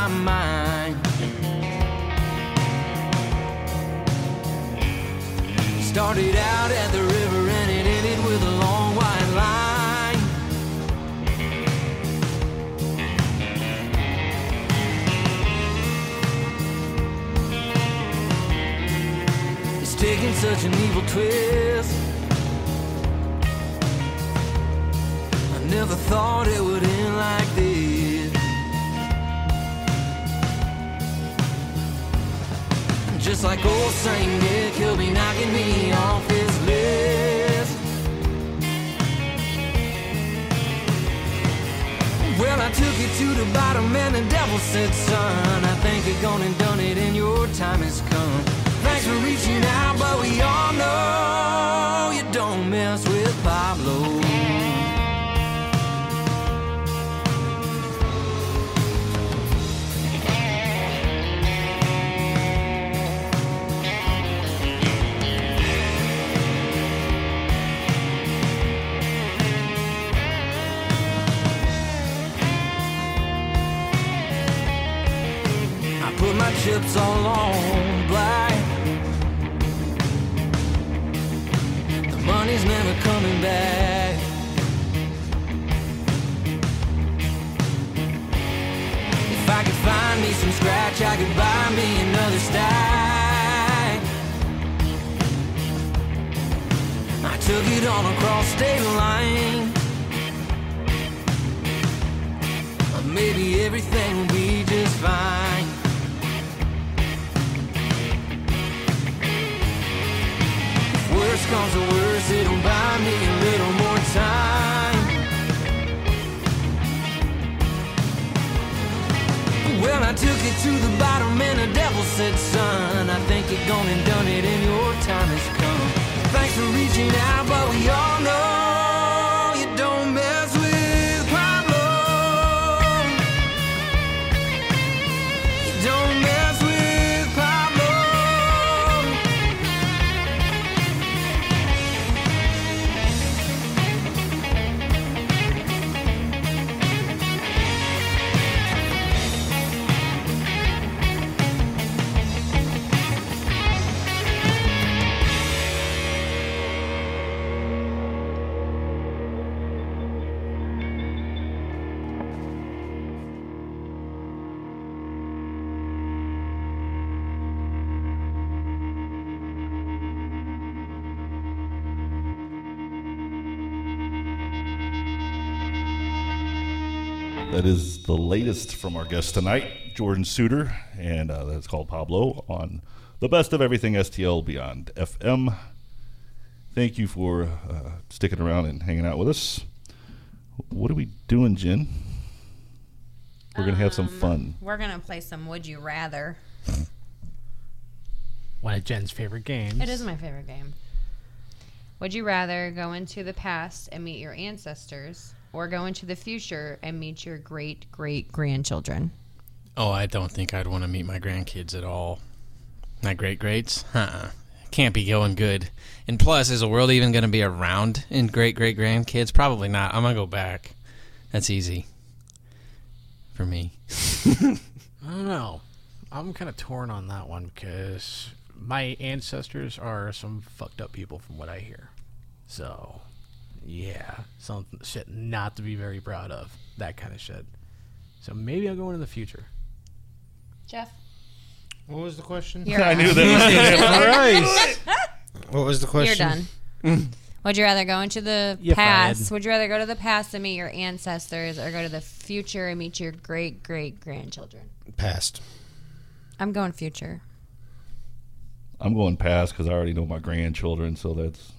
My mind. That is the latest from our guest tonight, Jordan Suter, and uh, that's called Pablo on the best of everything STL Beyond FM. Thank you for uh, sticking around and hanging out with us. What are we doing, Jen? We're gonna have some Um, fun. We're gonna play some Would You Rather. One of Jen's favorite games. It is my favorite game. Would you rather go into the past and meet your ancestors, or go into the future and meet your great great grandchildren? Oh, I don't think I'd want to meet my grandkids at all. My great greats? Uh-uh. Can't be going good. And plus, is the world even going to be around in great great grandkids? Probably not. I'm going to go back. That's easy. For me. I don't know. I'm kind of torn on that one because my ancestors are some fucked up people from what I hear. So, yeah, some shit not to be very proud of. That kind of shit. So maybe I'll go into the future. Jeff? What was the question? You're I knew that was Christ. What was the question? You're done. Would you rather go into the You're past? fired. Would you rather go to the past and meet your ancestors, or go to the future and meet your great great grandchildren? Past. I'm going future. I'm going past because I already know my grandchildren, so that's.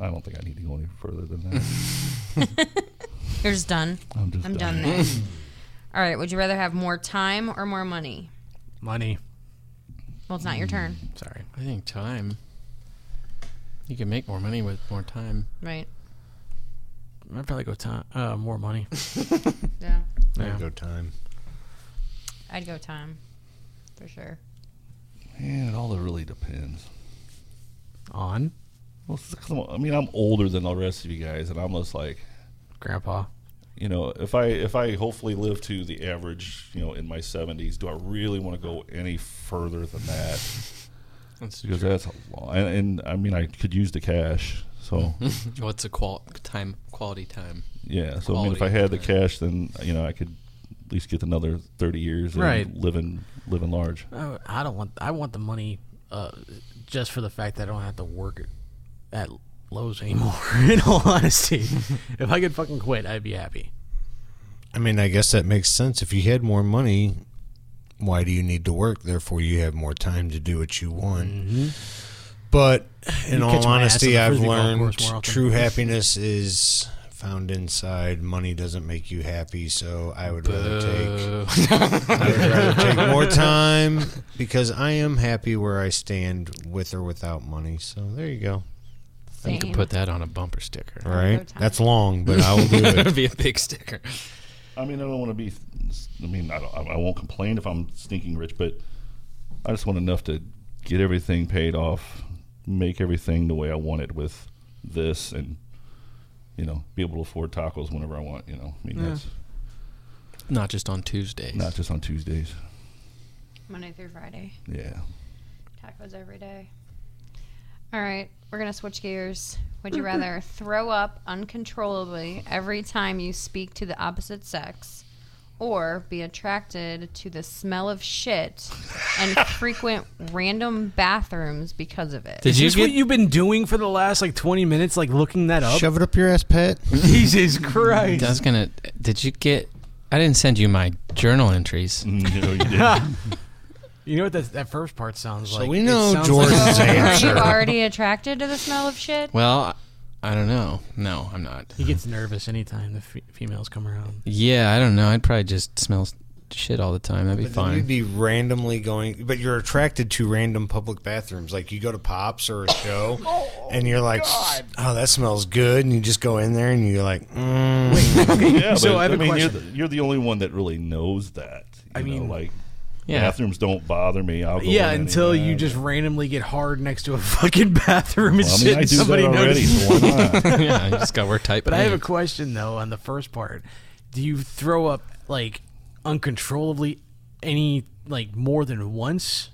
I don't think I need to go any further than that. You're just done. I'm just done done. there. All right. Would you rather have more time or more money? Money. Well, it's not your turn. Sorry. I think time. You can make more money with more time. Right. I'd probably go time. Uh, more money. Yeah. I'd go time. I'd go time, for sure. Man, it all really depends. On? Well, s- come on. I mean, I'm older than the rest of you guys, and I'm just like, Grandpa. you know, if I if I hopefully live to the average, you know, in my 70s, do I really want to go any further than that? That's because true. that's a lot. And, and I mean, I could use the cash, so What's a qual- time quality time? yeah. So I mean, if I Quality had the time. cash, then you know, I could at least get another 30 years and Right. living living large. I, I don't want. I want the money, uh, just for the fact that I don't have to work at, Lowe's anymore. In all honesty, if I could fucking quit, I'd be happy. I mean, I guess that makes sense. If you had more money, why do you need to work? Therefore, you have more time to do what you want. Mm-hmm. But in You all catch my ass honesty, on I've learned course more often. true happiness is found inside. Money doesn't make you happy, so I would rather take I would rather take more time because I am happy where I stand with or without money. So there you go. You could put that on a bumper sticker. Right? That's long, but I will do it. It'd be a big sticker. I mean, I don't want to be. I mean, I, don't, I won't complain if I'm stinking rich, but I just want enough to get everything paid off, make everything the way I want it with this, and you know, be able to afford tacos whenever I want. You know, I mean, Yeah. that's Not just on Tuesdays. not just on Tuesdays. Monday through Friday. Yeah. Tacos every day. All right, we're gonna switch gears. Would you rather throw up uncontrollably every time you speak to the opposite sex, or be attracted to the smell of shit and frequent random bathrooms because of it? Is this what you've been doing for the last like 20 minutes, like looking that up? Shove it up your ass, Pat. Jesus Christ. I was gonna. Did you get? I didn't send you my journal entries. no, you You know what that, that first part sounds like? So like? we know sounds Jordan's like- Are you already attracted to the smell of shit? Well, I don't know. No, I'm not. He gets nervous anytime the fe- females come around. Yeah, I don't know. I'd probably just smell shit all the time. That'd be But then fine. You'd be randomly going, but you're attracted to random public bathrooms. Like you go to Pops or a show, and you're like, "Oh, that smells good," and you just go in there and you're like, mm. yeah, So but, I have a mean, you're question. the, you're the only one that really knows that. I you know, mean- like Yeah. bathrooms don't bother me. I'll go Yeah, until anywhere. you just randomly get hard next to a fucking bathroom and Well, I mean, shit. I and do that somebody already, notices. so why not? yeah, you just got work tight. But I have a question though on the first part. Do you throw up like uncontrollably any like more than once?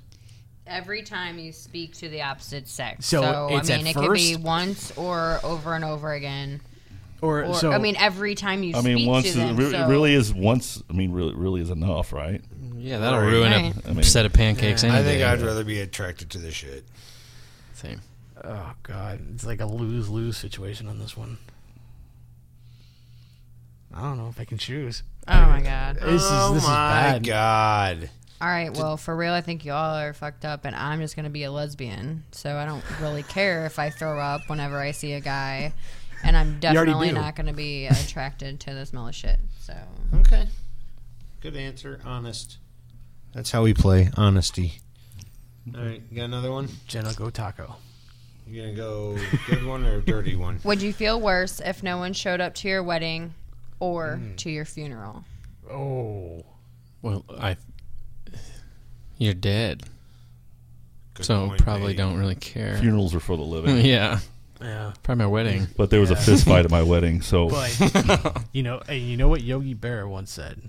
Every time you speak to the opposite sex. So So, it's I at mean, it could be first? once or over and over again. Or, Or, so I mean, every time you I speak mean, once to is, them. re- so- really is once. I mean, really, really is enough, right? Yeah, that'll Right. ruin Right. a I mean- set of pancakes. any I think day. I'd rather be attracted to the shit. Same. oh god, it's like a lose lose situation on this one. I don't know if I can choose. Oh my god. This is oh this my is bad. god. All right, well, for real, I think y'all are fucked up, and I'm just gonna be a lesbian. So I don't really care if I throw up whenever I see a guy, and I'm already definitely do. not gonna be attracted to the smell of shit. So Okay. Good answer. Honest. That's how we play. Honesty. All right. You got another one? Jenna, go taco. You gonna go good one or dirty one? would you feel worse if no one showed up to your wedding or Mm. to your funeral? Oh. Well, I. You're dead. Good so point, probably Dave. don't really care. Funerals are for the living. yeah. Yeah. Probably my wedding. But there was a fist fight at my wedding, so But you know, hey, you know what Yogi Berra once said: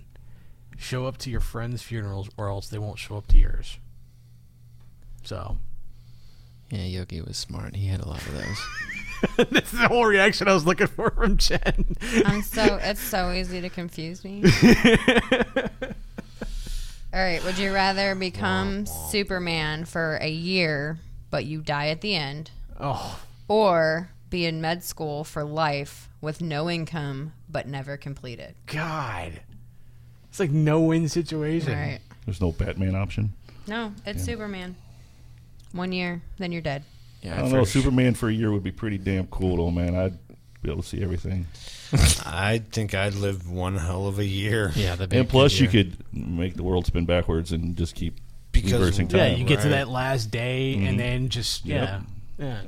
"Show up to your friends' funerals, or else they won't show up to yours." So Yeah, Yogi was smart. He had a lot of those. that's the whole reaction I was looking for from Jen. I'm so it's so easy to confuse me. All right, would you rather become Superman for a year but you die at the end? Oh. Or be in med school for life with no income but never complete it? God, it's like no win situation. Right. there's no Batman option. No, it's Superman. One year, then you're dead. Yeah, I don't know. Superman for a year would be pretty damn cool, though, man. I'd be able to see everything. I think I'd live one hell of a year. Yeah, the And plus, you could make the world spin backwards and just keep Because- reversing time. Yeah, you get to that last day Mhm. and then just yeah, yeah.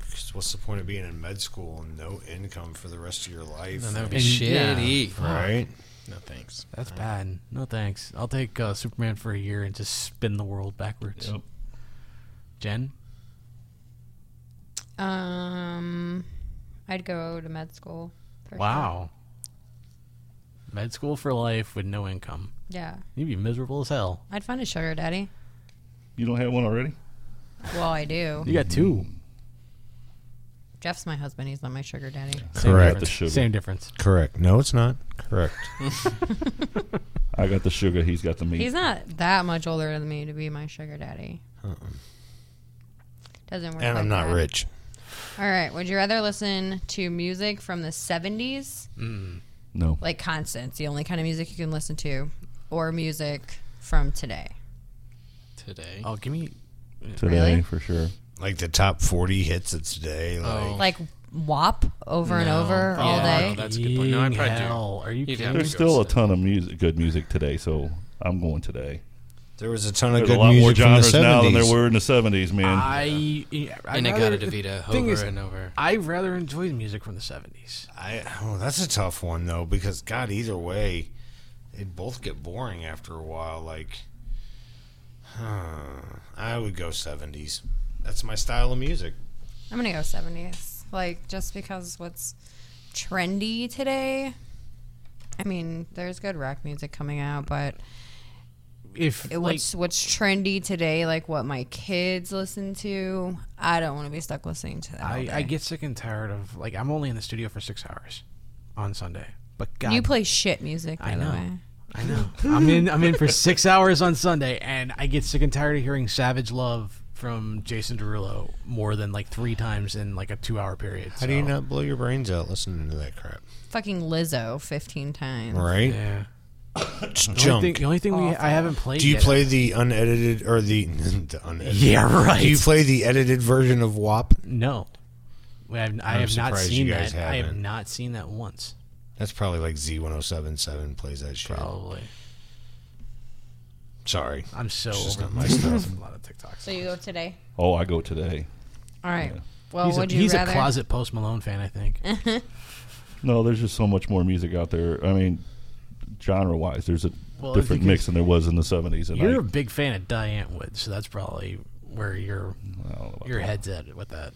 Because What's the point of being in med school and no income for the rest of your life? Then that would be And- yeah. shitty. Right? No thanks. That's bad. No thanks. I'll take uh, Superman for a year and just spin the world backwards. Yep. Jen, Um, I'd go to med school. for sure. wow. Med school for life with no income. Yeah. You'd be miserable as hell. I'd find a sugar daddy. You don't have one already? Well, I do. You got two. Jeff's my husband. He's not my sugar daddy. Same Correct. difference. Same difference. Correct. No, it's not. Correct. I got the sugar. He's got the meat. He's not that much older than me to be my sugar daddy. Uh-uh. Doesn't work. and I'm not that. rich. All right. Would you rather listen to music from the 70s? Mm. No. Like Constance, the only kind of music you can listen to, or music from today? Today. Oh, give me Today, Really? for sure. Like the top 40 hits of today. Oh. Like, Oh. Like WAP over and No. over oh, all Yeah, day? no, that's a good point. No, I'd probably do- are you You'd kidding have? There's go still a ton of music, good music today, so I'm going today. there was a ton of There's good a lot more music from the genres 70s. now than there were in the 70s, man. I yeah, I'd And it got rather- a DeVita thing over is, and over. I rather enjoy the music from the seventies. I, oh, that's a tough one, though, because, God, either way, they both get boring after a while. Like, huh, I would go 70s. That's my style of music. I'm to go 70s. Like, just because what's trendy today. I mean, there's good rock music coming out, but If it- like what's what's trendy today, like what my kids listen to, I don't want to be stuck listening to that. I, I get sick and tired of like I'm only in the studio for six hours on Sunday, but God, you play shit music, by I the know. way. I know. I'm in. I'm in for six hours on Sunday, and I get sick and tired of hearing "Savage Love" from Jason Derulo more than like three times in like a two-hour period. How do you not blow your brains out listening to that crap? Fucking Lizzo, 15 times. Right? Yeah. It's The only junk. thing, the only thing we I haven't played. Do you yet- play the unedited or the, the unedited? Yeah, right. Do you play the edited version of WAP? No, I have, I have not seen you guys that. I have haven't. not seen that once. That's probably like Z1077 plays that shit. Probably. Sorry. I'm so It's just over not my my stuff. stuff. A lot of TikToks. So you go today. oh, I go today. All right. Well, he's a, would you he's rather? a closet Post Malone fan, I think. No, there's just so much more music out there. I mean, genre-wise, there's a Well, different because mix than there was in the 70s. And You're I, a big fan of Diane Wood, so that's probably where your your head's at with that.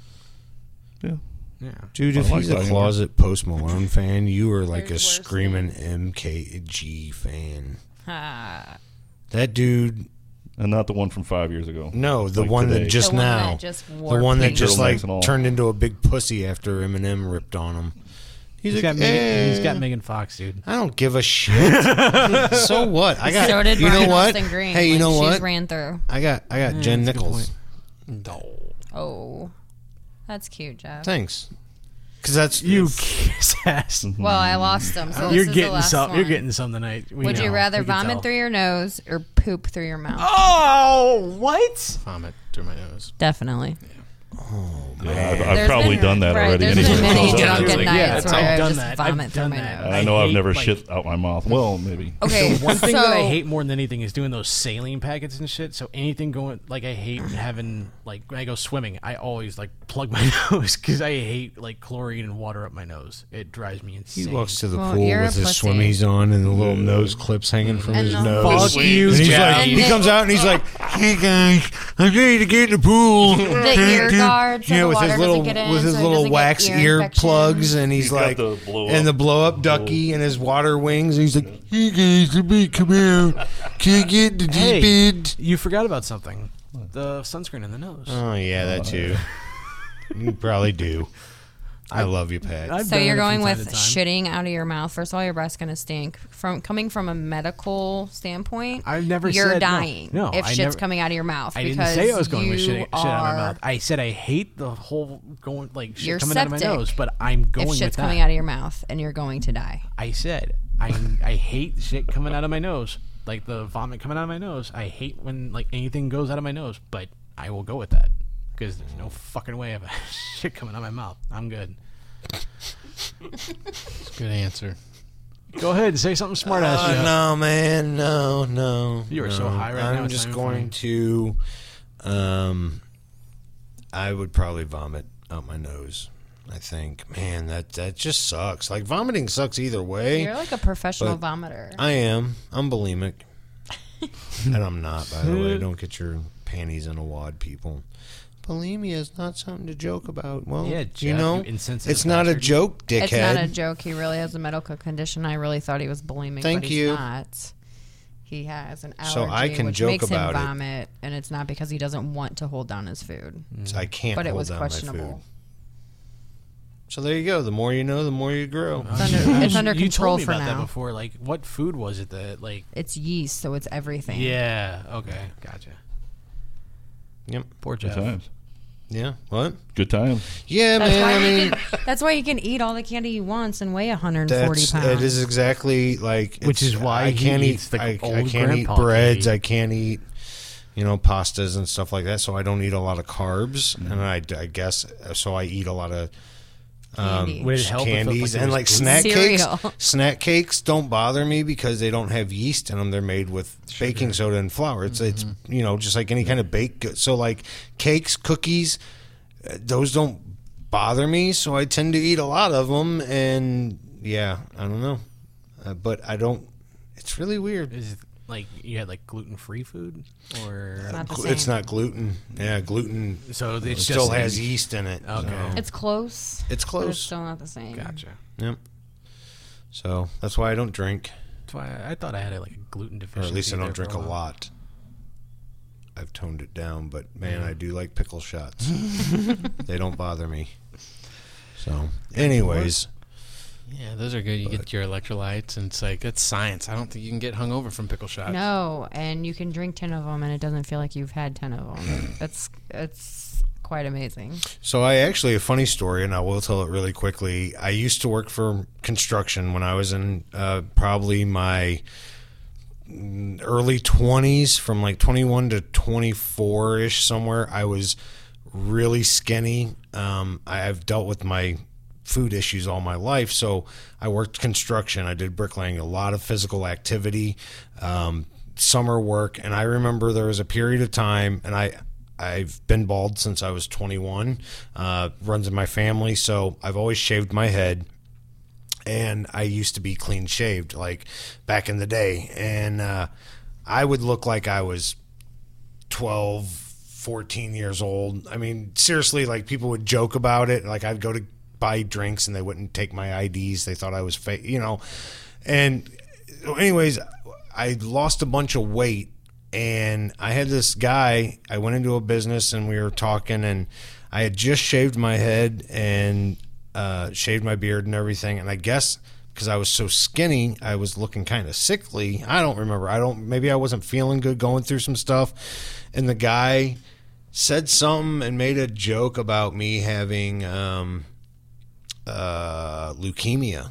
Yeah. Yeah. Dude, I if like he's a Diane. closet Post Malone fan, you are like There's a worse screaming MGK fan. Ah. That dude. and not the one from five years ago. No, the Like one today. that just The one now. that just the wore one that just like turned into a big pussy after Eminem ripped on him. He's, he's like, got Megan, he's "Eh, got Megan Fox, dude. I don't give a shit. so what? I got. so did you know Brian what? Austin Green. Hey, you when know she's what? ran through. I got. I got Yeah, Jen that's a good Nichols. point. Oh, that's cute, Jeff. Thanks. Because that's You kiss ass. Mm-hmm. Well, I lost them. So you're this is the getting last some. one. You're getting some tonight. We Would you rather We can vomit tell. through your nose or poop through your mouth? Oh, what? Vomit through my nose. Definitely. Oh, yeah, I've, I've probably been- done that right, already. there's anyway. been many So- drunken Yeah, nights I've where I done just that. vomit I've through done my that. nose. I know I've never like- shit out my mouth. Well, maybe. Okay, The one thing that I hate more than anything is doing those saline packets and shit. So anything going like I hate having like when I go swimming, I always like plug my nose because I hate like chlorine and water up my nose. It drives me insane. He walks to the Well, pool with his pussy. swimmies on and the little nose clips hanging from And his nose. Fuck you, and he's like, And he comes out and he's like, "Hey guys, I'm ready to get in the pool." The ear guard so yeah, the with water his little doesn't get in, with his so little wax ear ear infection. plugs, and he's, He's like, the blow and the blow up ducky and his water wings, and he's like, "Hey guys, let me come out. Can I get the deep Hey, end?" you forgot about something. The sunscreen in the nose. Oh yeah, that uh, too. you probably do. I love you, Pat. I've So done you're it from going time with to time. shitting out of your mouth. First of all, your breath's gonna stink. From coming from a medical standpoint, I've never you're said no. dying No, if I shit's never- coming out of your mouth. I didn't because say I was going with you shit, shit out of my are- mouth. I said I hate the whole going like shit You're coming out of my septic. nose, but I'm going if with shit's that. coming out of your mouth and you're going to die. I said I I hate shit coming out of my nose, like the vomit coming out of my nose. I hate when like anything goes out of my nose, but I will go with that because there's no fucking way of shit coming out of my mouth. I'm good. It's a Good answer. Go ahead, and say something smart ass. Uh, no, man, no, no. You are no. so high right now. I'm now, it's just not even going to. Um, I would probably vomit out my nose. I think, man, that that just sucks. Like vomiting sucks either way. You're like a professional but vomiter. I am. I'm bulimic, and I'm not. By the way, don't get your panties in a wad, people. Bulimia is not something to joke about. Well, Yeah, you know, you insensitive it's not a joke, dickhead. It's not a joke. He really has a medical condition. I really thought he was bulimic, Thank but he's you. not. He has an allergy, So I can which joke makes about it. him vomit, and it's not because he doesn't want to hold down his food. Mm. So I can't But it was down my questionable. food. So there you go. The more you know, the more you grow. Oh, it's under, it's under you control told me for about that now. before. Like, what food was it that like? It's yeast, so it's everything. Yeah. Okay. Gotcha. Yep. Poor Good Jeff. times. Yeah. What? Good time. Yeah, That's man. I mean, can, that's why he can eat all the candy he wants and weigh 140 that's pounds. it is exactly like Which is why I can't eat. the I, I can't eat breads. cake. I can't eat. You know, pastas and stuff like that. So I don't eat a lot of carbs, Mm-hmm. and I, I guess so. I eat a lot of um, Would it help if it, like, candies and was like gluten? snack Cereal. cakes. Snack cakes don't bother me because they don't have yeast in them. They're made with baking soda and flour. It's it's Mm-hmm. you know just like any kind of baked good. So like cakes, cookies, uh, those don't bother me. So I tend to eat a lot of them. And yeah, I don't know, uh, but I don't. It's really weird. Is it like you had like gluten free food or It's not Glu- It's not gluten. Yeah, gluten. So it's it just still an- has yeast in it. Okay. so- It's close. It's but close. it's still not the same. Gotcha. Yep. So that's why I don't drink. That's why I, I thought I had like a gluten deficiency. or at least I don't drink a while. lot. I've toned it down, but man, I do like pickle shots. they don't bother me. So, anyways, Yeah, those are good. You get your electrolytes, and it's like that's science. I don't think you can get hungover from pickle shots. No, and you can drink 10 of them and it doesn't feel like you've had 10 of them. That's it's quite amazing. so I actually a funny story, and I will tell it really quickly. I used to work for construction when I was in uh, probably my early 20s from like 21 to 24 ish somewhere i was really skinny um, i've dealt with my food issues all my life. So i worked construction. I did bricklaying a lot of physical activity um, summer work. And i remember there was a period of time and i I've been bald since I was 21. Uh, runs in my family, so I've always shaved my head and I used to be clean shaved like back in the day. And uh, I would look like I was 12 14 years old. I mean seriously like people would joke about it. Like I'd go to buy drinks and they wouldn't take my IDs they thought I was fake you know? And anyways I lost a bunch of weight and I had this guy I went into a business and we were talking and I had just shaved my head and uh, shaved my beard and everything. And I guess because I was so skinny I was looking kind of sickly. I don't remember. I don't maybe I wasn't feeling good going through some stuff. And the guy said something and made a joke about me having um, uh, leukemia.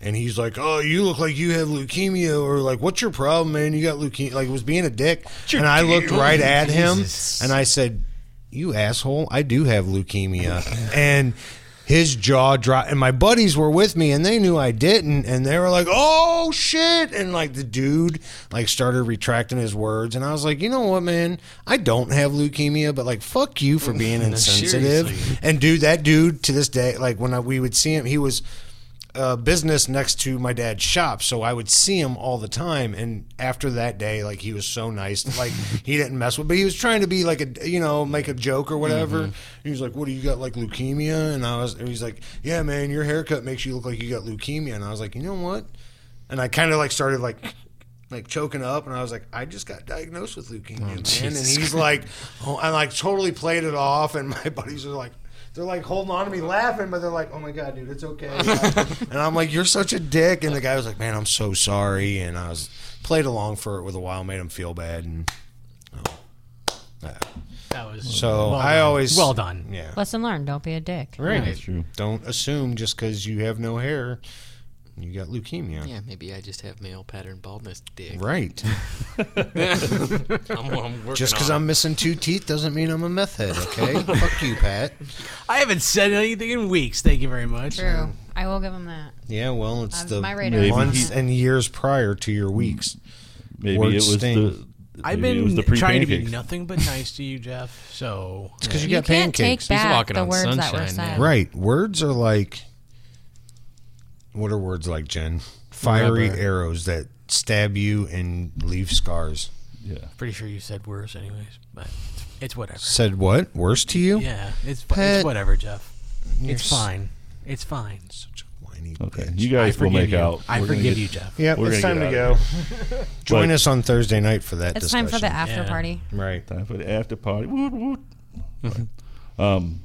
And he's like, "Oh, you look like you have leukemia, or like, what's your problem, man? You got leukemia." Like, it was being a dick. And I looked right at him, Jesus. and I said, "You asshole! I do have leukemia." and his jaw dropped. And my buddies were with me, and they knew I didn't, and they were like, "Oh shit!" And like the dude like started retracting his words, and I was like, "You know what, man? I don't have leukemia, but like, fuck you for being insensitive." And dude, that dude to this day, like when I, we would see him, he was a business next to my dad's shop, so I would see him all the time. And after that day, like he was so nice, like he didn't mess with, but he was trying to be like a, you know, make a joke or whatever. Mhm. He was like, "What do you got, like leukemia?" And I was, and he's like, "Yeah, man, your haircut makes you look like you got leukemia." And I was like, "You know what?" And I kind of like started like. Like choking up, and I was like, "I just got diagnosed with leukemia, man." And he's like, "Oh," I like totally played it off, and my buddies are like, they're like holding on to me, laughing, but they're like, "Oh my god, dude, it's okay." and I'm like, "You're such a dick," and the guy was like, "Man, I'm so sorry," and I was played along for it with a while, made him feel bad, and oh, yeah. That was so. well I done. always well done. Yeah, Lesson learned: don't be a dick. right. That's true. Don't assume just because you have no hair, you got leukemia. Yeah, maybe I just have male pattern baldness dick. Right. I'm, I'm Just because I'm missing two teeth doesn't mean I'm a meth head. Okay, fuck you, Pat. I haven't said anything in weeks. Thank you very much. True. I will give him that. Yeah, well, it's Uh, the my radar is on months and years prior to your weeks. Maybe Words it was sting. the. I've been trying to be nothing but nice to you, Jeff. So It's because you, You got can't pancakes. take back walking the on words that were said. Right. Words are like. What are words like, Jen? Fiery Rubber. arrows that stab you and leave scars. Yeah. pretty sure you said worse, anyways. But it's whatever. Said what? Worse to you? Yeah, it's Pet. it's whatever, Jeff. You're It's s- fine. It's fine. Such a whiny Okay, bitch. you guys I will make you. out. I We're gonna forgive get- you, Jeff. Yep, We're it's gonna time to get go. out of Join But- us on Thursday night for that It's discussion. time for the after Yeah. party. Right. Time for the after party. Woot, woot. um,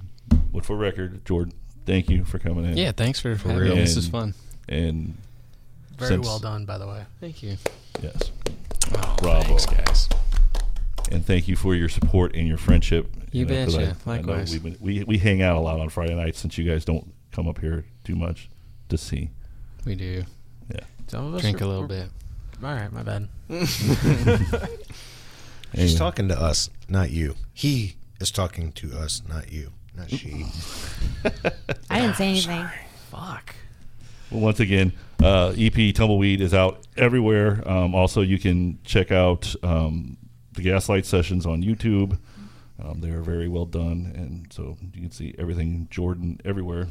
but for record, Jordan, thank you for coming in. Yeah, thanks for, having real. me. This is fun. And Very since- well done, by the way. Thank you. Yes. Oh, Bravo. thanks, guys. And thank you for your support and your friendship. You know, 'cause betcha. I- I Likewise. we've been, we we hang out a lot on Friday nights since you guys don't come up here too much to see. We do. Yeah. Some of us Drink are- a little bit. All right, my bad. She's talking to us, not you. He is talking to us, not you. Not she. I didn't say anything. Fuck. Well, once again, uh, EP Tumbleweed is out everywhere. Um, also, you can check out um, the Gaslight sessions on YouTube. Um, they are very well done, and so you can see everything Jordan everywhere.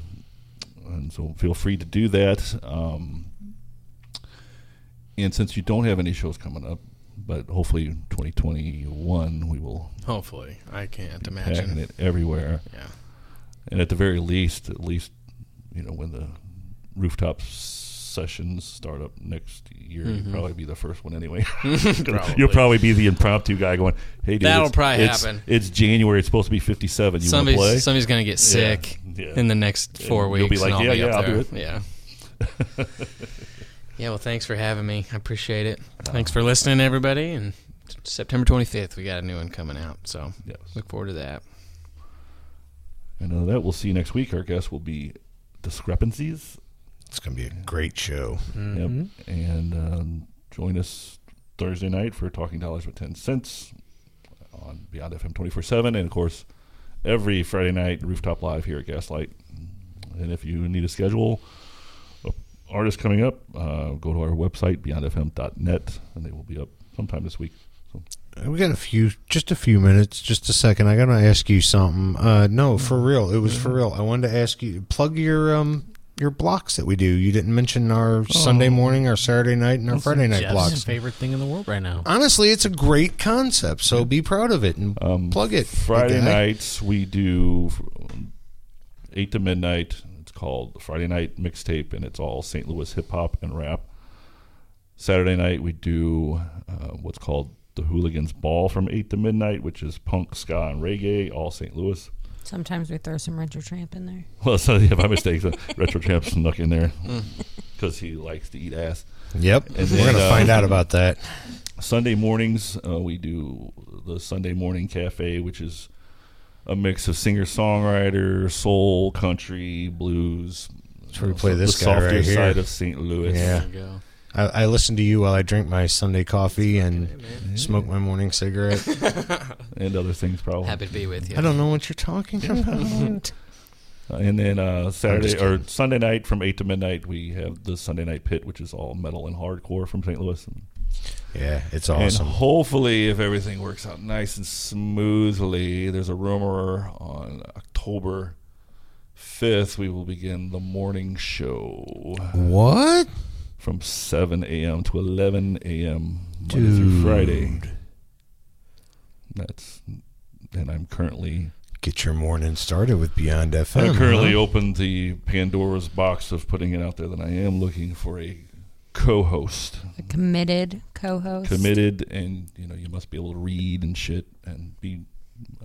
And so, feel free to do that. Um, and since you don't have any shows coming up, but hopefully 2021 we will Hopefully. I can't imagine. it everywhere. Yeah. And at the very least, at least, you know, when the rooftop sessions start up next year, Mhm. you'll probably be the first one anyway. Probably. You'll probably be the impromptu guy going, "Hey, dude, That'll it's, probably it's- happen. It's January. It's supposed to be 57. You want to Somebody's, play? somebody's going to get sick Yeah, yeah. in the next four And weeks. You'll be like, "Yeah, be yeah, I'll do it." Yeah. yeah, well, thanks for having me. I appreciate it. Thanks for listening, everybody. And September 25th, we got a new one coming out. So Yes. look forward to that. And uh, that we'll see you next week. Our guest will be discrepancies. It's going to be a great show. Yep. And um, join us Thursday night for Talking Dollars with 10 Cents on Beyond FM 24 7. And of course, every Friday night, Rooftop Live here at Gaslight. And if you need a schedule, of artists coming up, uh, go to our website, beyondfm.net, and they will be up sometime this week. So, We got a few, just a few minutes, just a second. I got to ask you something. Uh, no, for real. It was for real. I wanted to ask you, plug your um your blocks that we do. You didn't mention our Sunday morning, our Saturday night, and our Friday night Jeff's blocks. favorite thing in the world right now. Honestly, it's a great concept. So be proud of it and plug it. Friday nights, we do um, 8 to midnight. It's called Friday Night Mixtape, and it's all St. Louis hip hop and rap. Saturday night, we do uh, what's called the Hooligans Ball from 8 to midnight, which is punk, ska, and reggae, all St. Louis. Sometimes we throw some retro tramp in there. Well, so yeah, by mistake, so Retro Champ snuck in there because he likes to eat ass. Yep. And We're then, gonna uh, find out about that. Sunday mornings, uh, we do the Sunday morning cafe, which is a mix of singer songwriter, soul, country, blues. That's where we know, play so this the guy softer right here. side of St. Louis. Yeah. There you go. I, I listen to you while I drink my Sunday coffee and smoke my morning cigarette. and other things probably. Happy to be with you. I don't know what you're talking about. Uh, and then uh, Saturday or. Sunday night from eight to midnight, we have the Sunday night pit, which is all metal and hardcore from St. Louis. Yeah, it's And awesome. hopefully, if everything works out nice and smoothly, there's a rumor on October fifth we will begin the morning show. What? From seven a.m. to eleven a.m. Monday through Friday. That's and I'm currently Get your morning started with Beyond FM. I currently huh? opened the Pandora's box of putting it out there that I am looking for a co-host, A committed co-host. committed, and you know you must be able to read and shit and be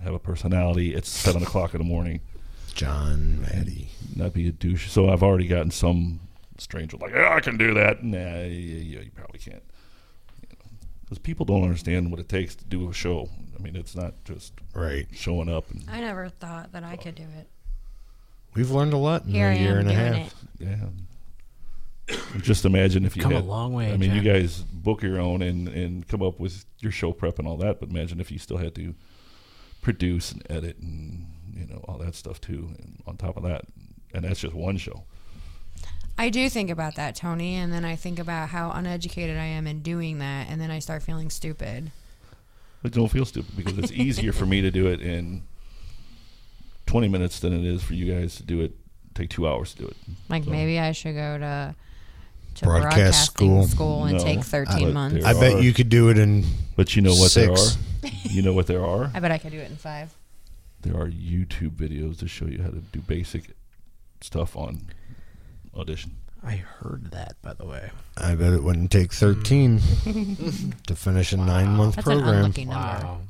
have a personality. It's seven o'clock in the morning. John Maddie. Not be a douche. So I've already gotten some stranger like, yeah, I can do that. Nah, yeah, yeah, you probably can't. Because people don't understand what it takes to do a show. I mean, it's not just right showing up and I never thought that I could do it. We've learned a lot in Here a I year am and a doing half. Yeah. Just imagine if you Come a had, long way, I mean, you guys book your own and, and come up with your show prep and all that. But imagine if you still had to produce and edit and you know all that stuff too. And on top of that, and that's just one show. I do think about that, Tony, and then I think about how uneducated I am in doing that, and then I start feeling stupid. But don't feel stupid because it's easier for me to do it in 20 minutes than it is for you guys to do it. Take two hours to do it. Like So- maybe I should go to to Broadcast broadcasting school. school and No, take 13 but months. there I bet are- you could do it in. But you know what there six. are. You know what there are. I bet I could do it in five. There are YouTube videos to show you how to do basic stuff on audition. I heard that, by the way. I bet it wouldn't take 13 to finish a nine month That's an program. unlucky number. Wow.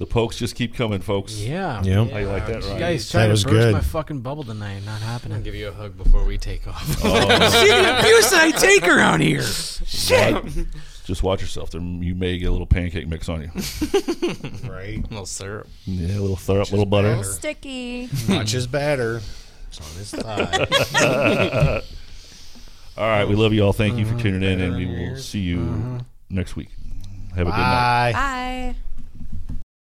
The pokes just keep coming, folks. Yeah. Yep. How you like that, You Ryan? guys That trying to was burst good. my fucking bubble tonight. Not happening. gonna give you a hug before we take off. Oh. See the abuse I take around here. Shit. Just watch yourself. There, you may get a little pancake mix on you. Right. A little syrup. Yeah, a little syrup, a little butter. A little sticky. Much his better. It's on his thigh. All right, we love you all. Thank you for mm-hmm. tuning in, and we will see you mm-hmm. next week. Have a good night. Bye. Bye.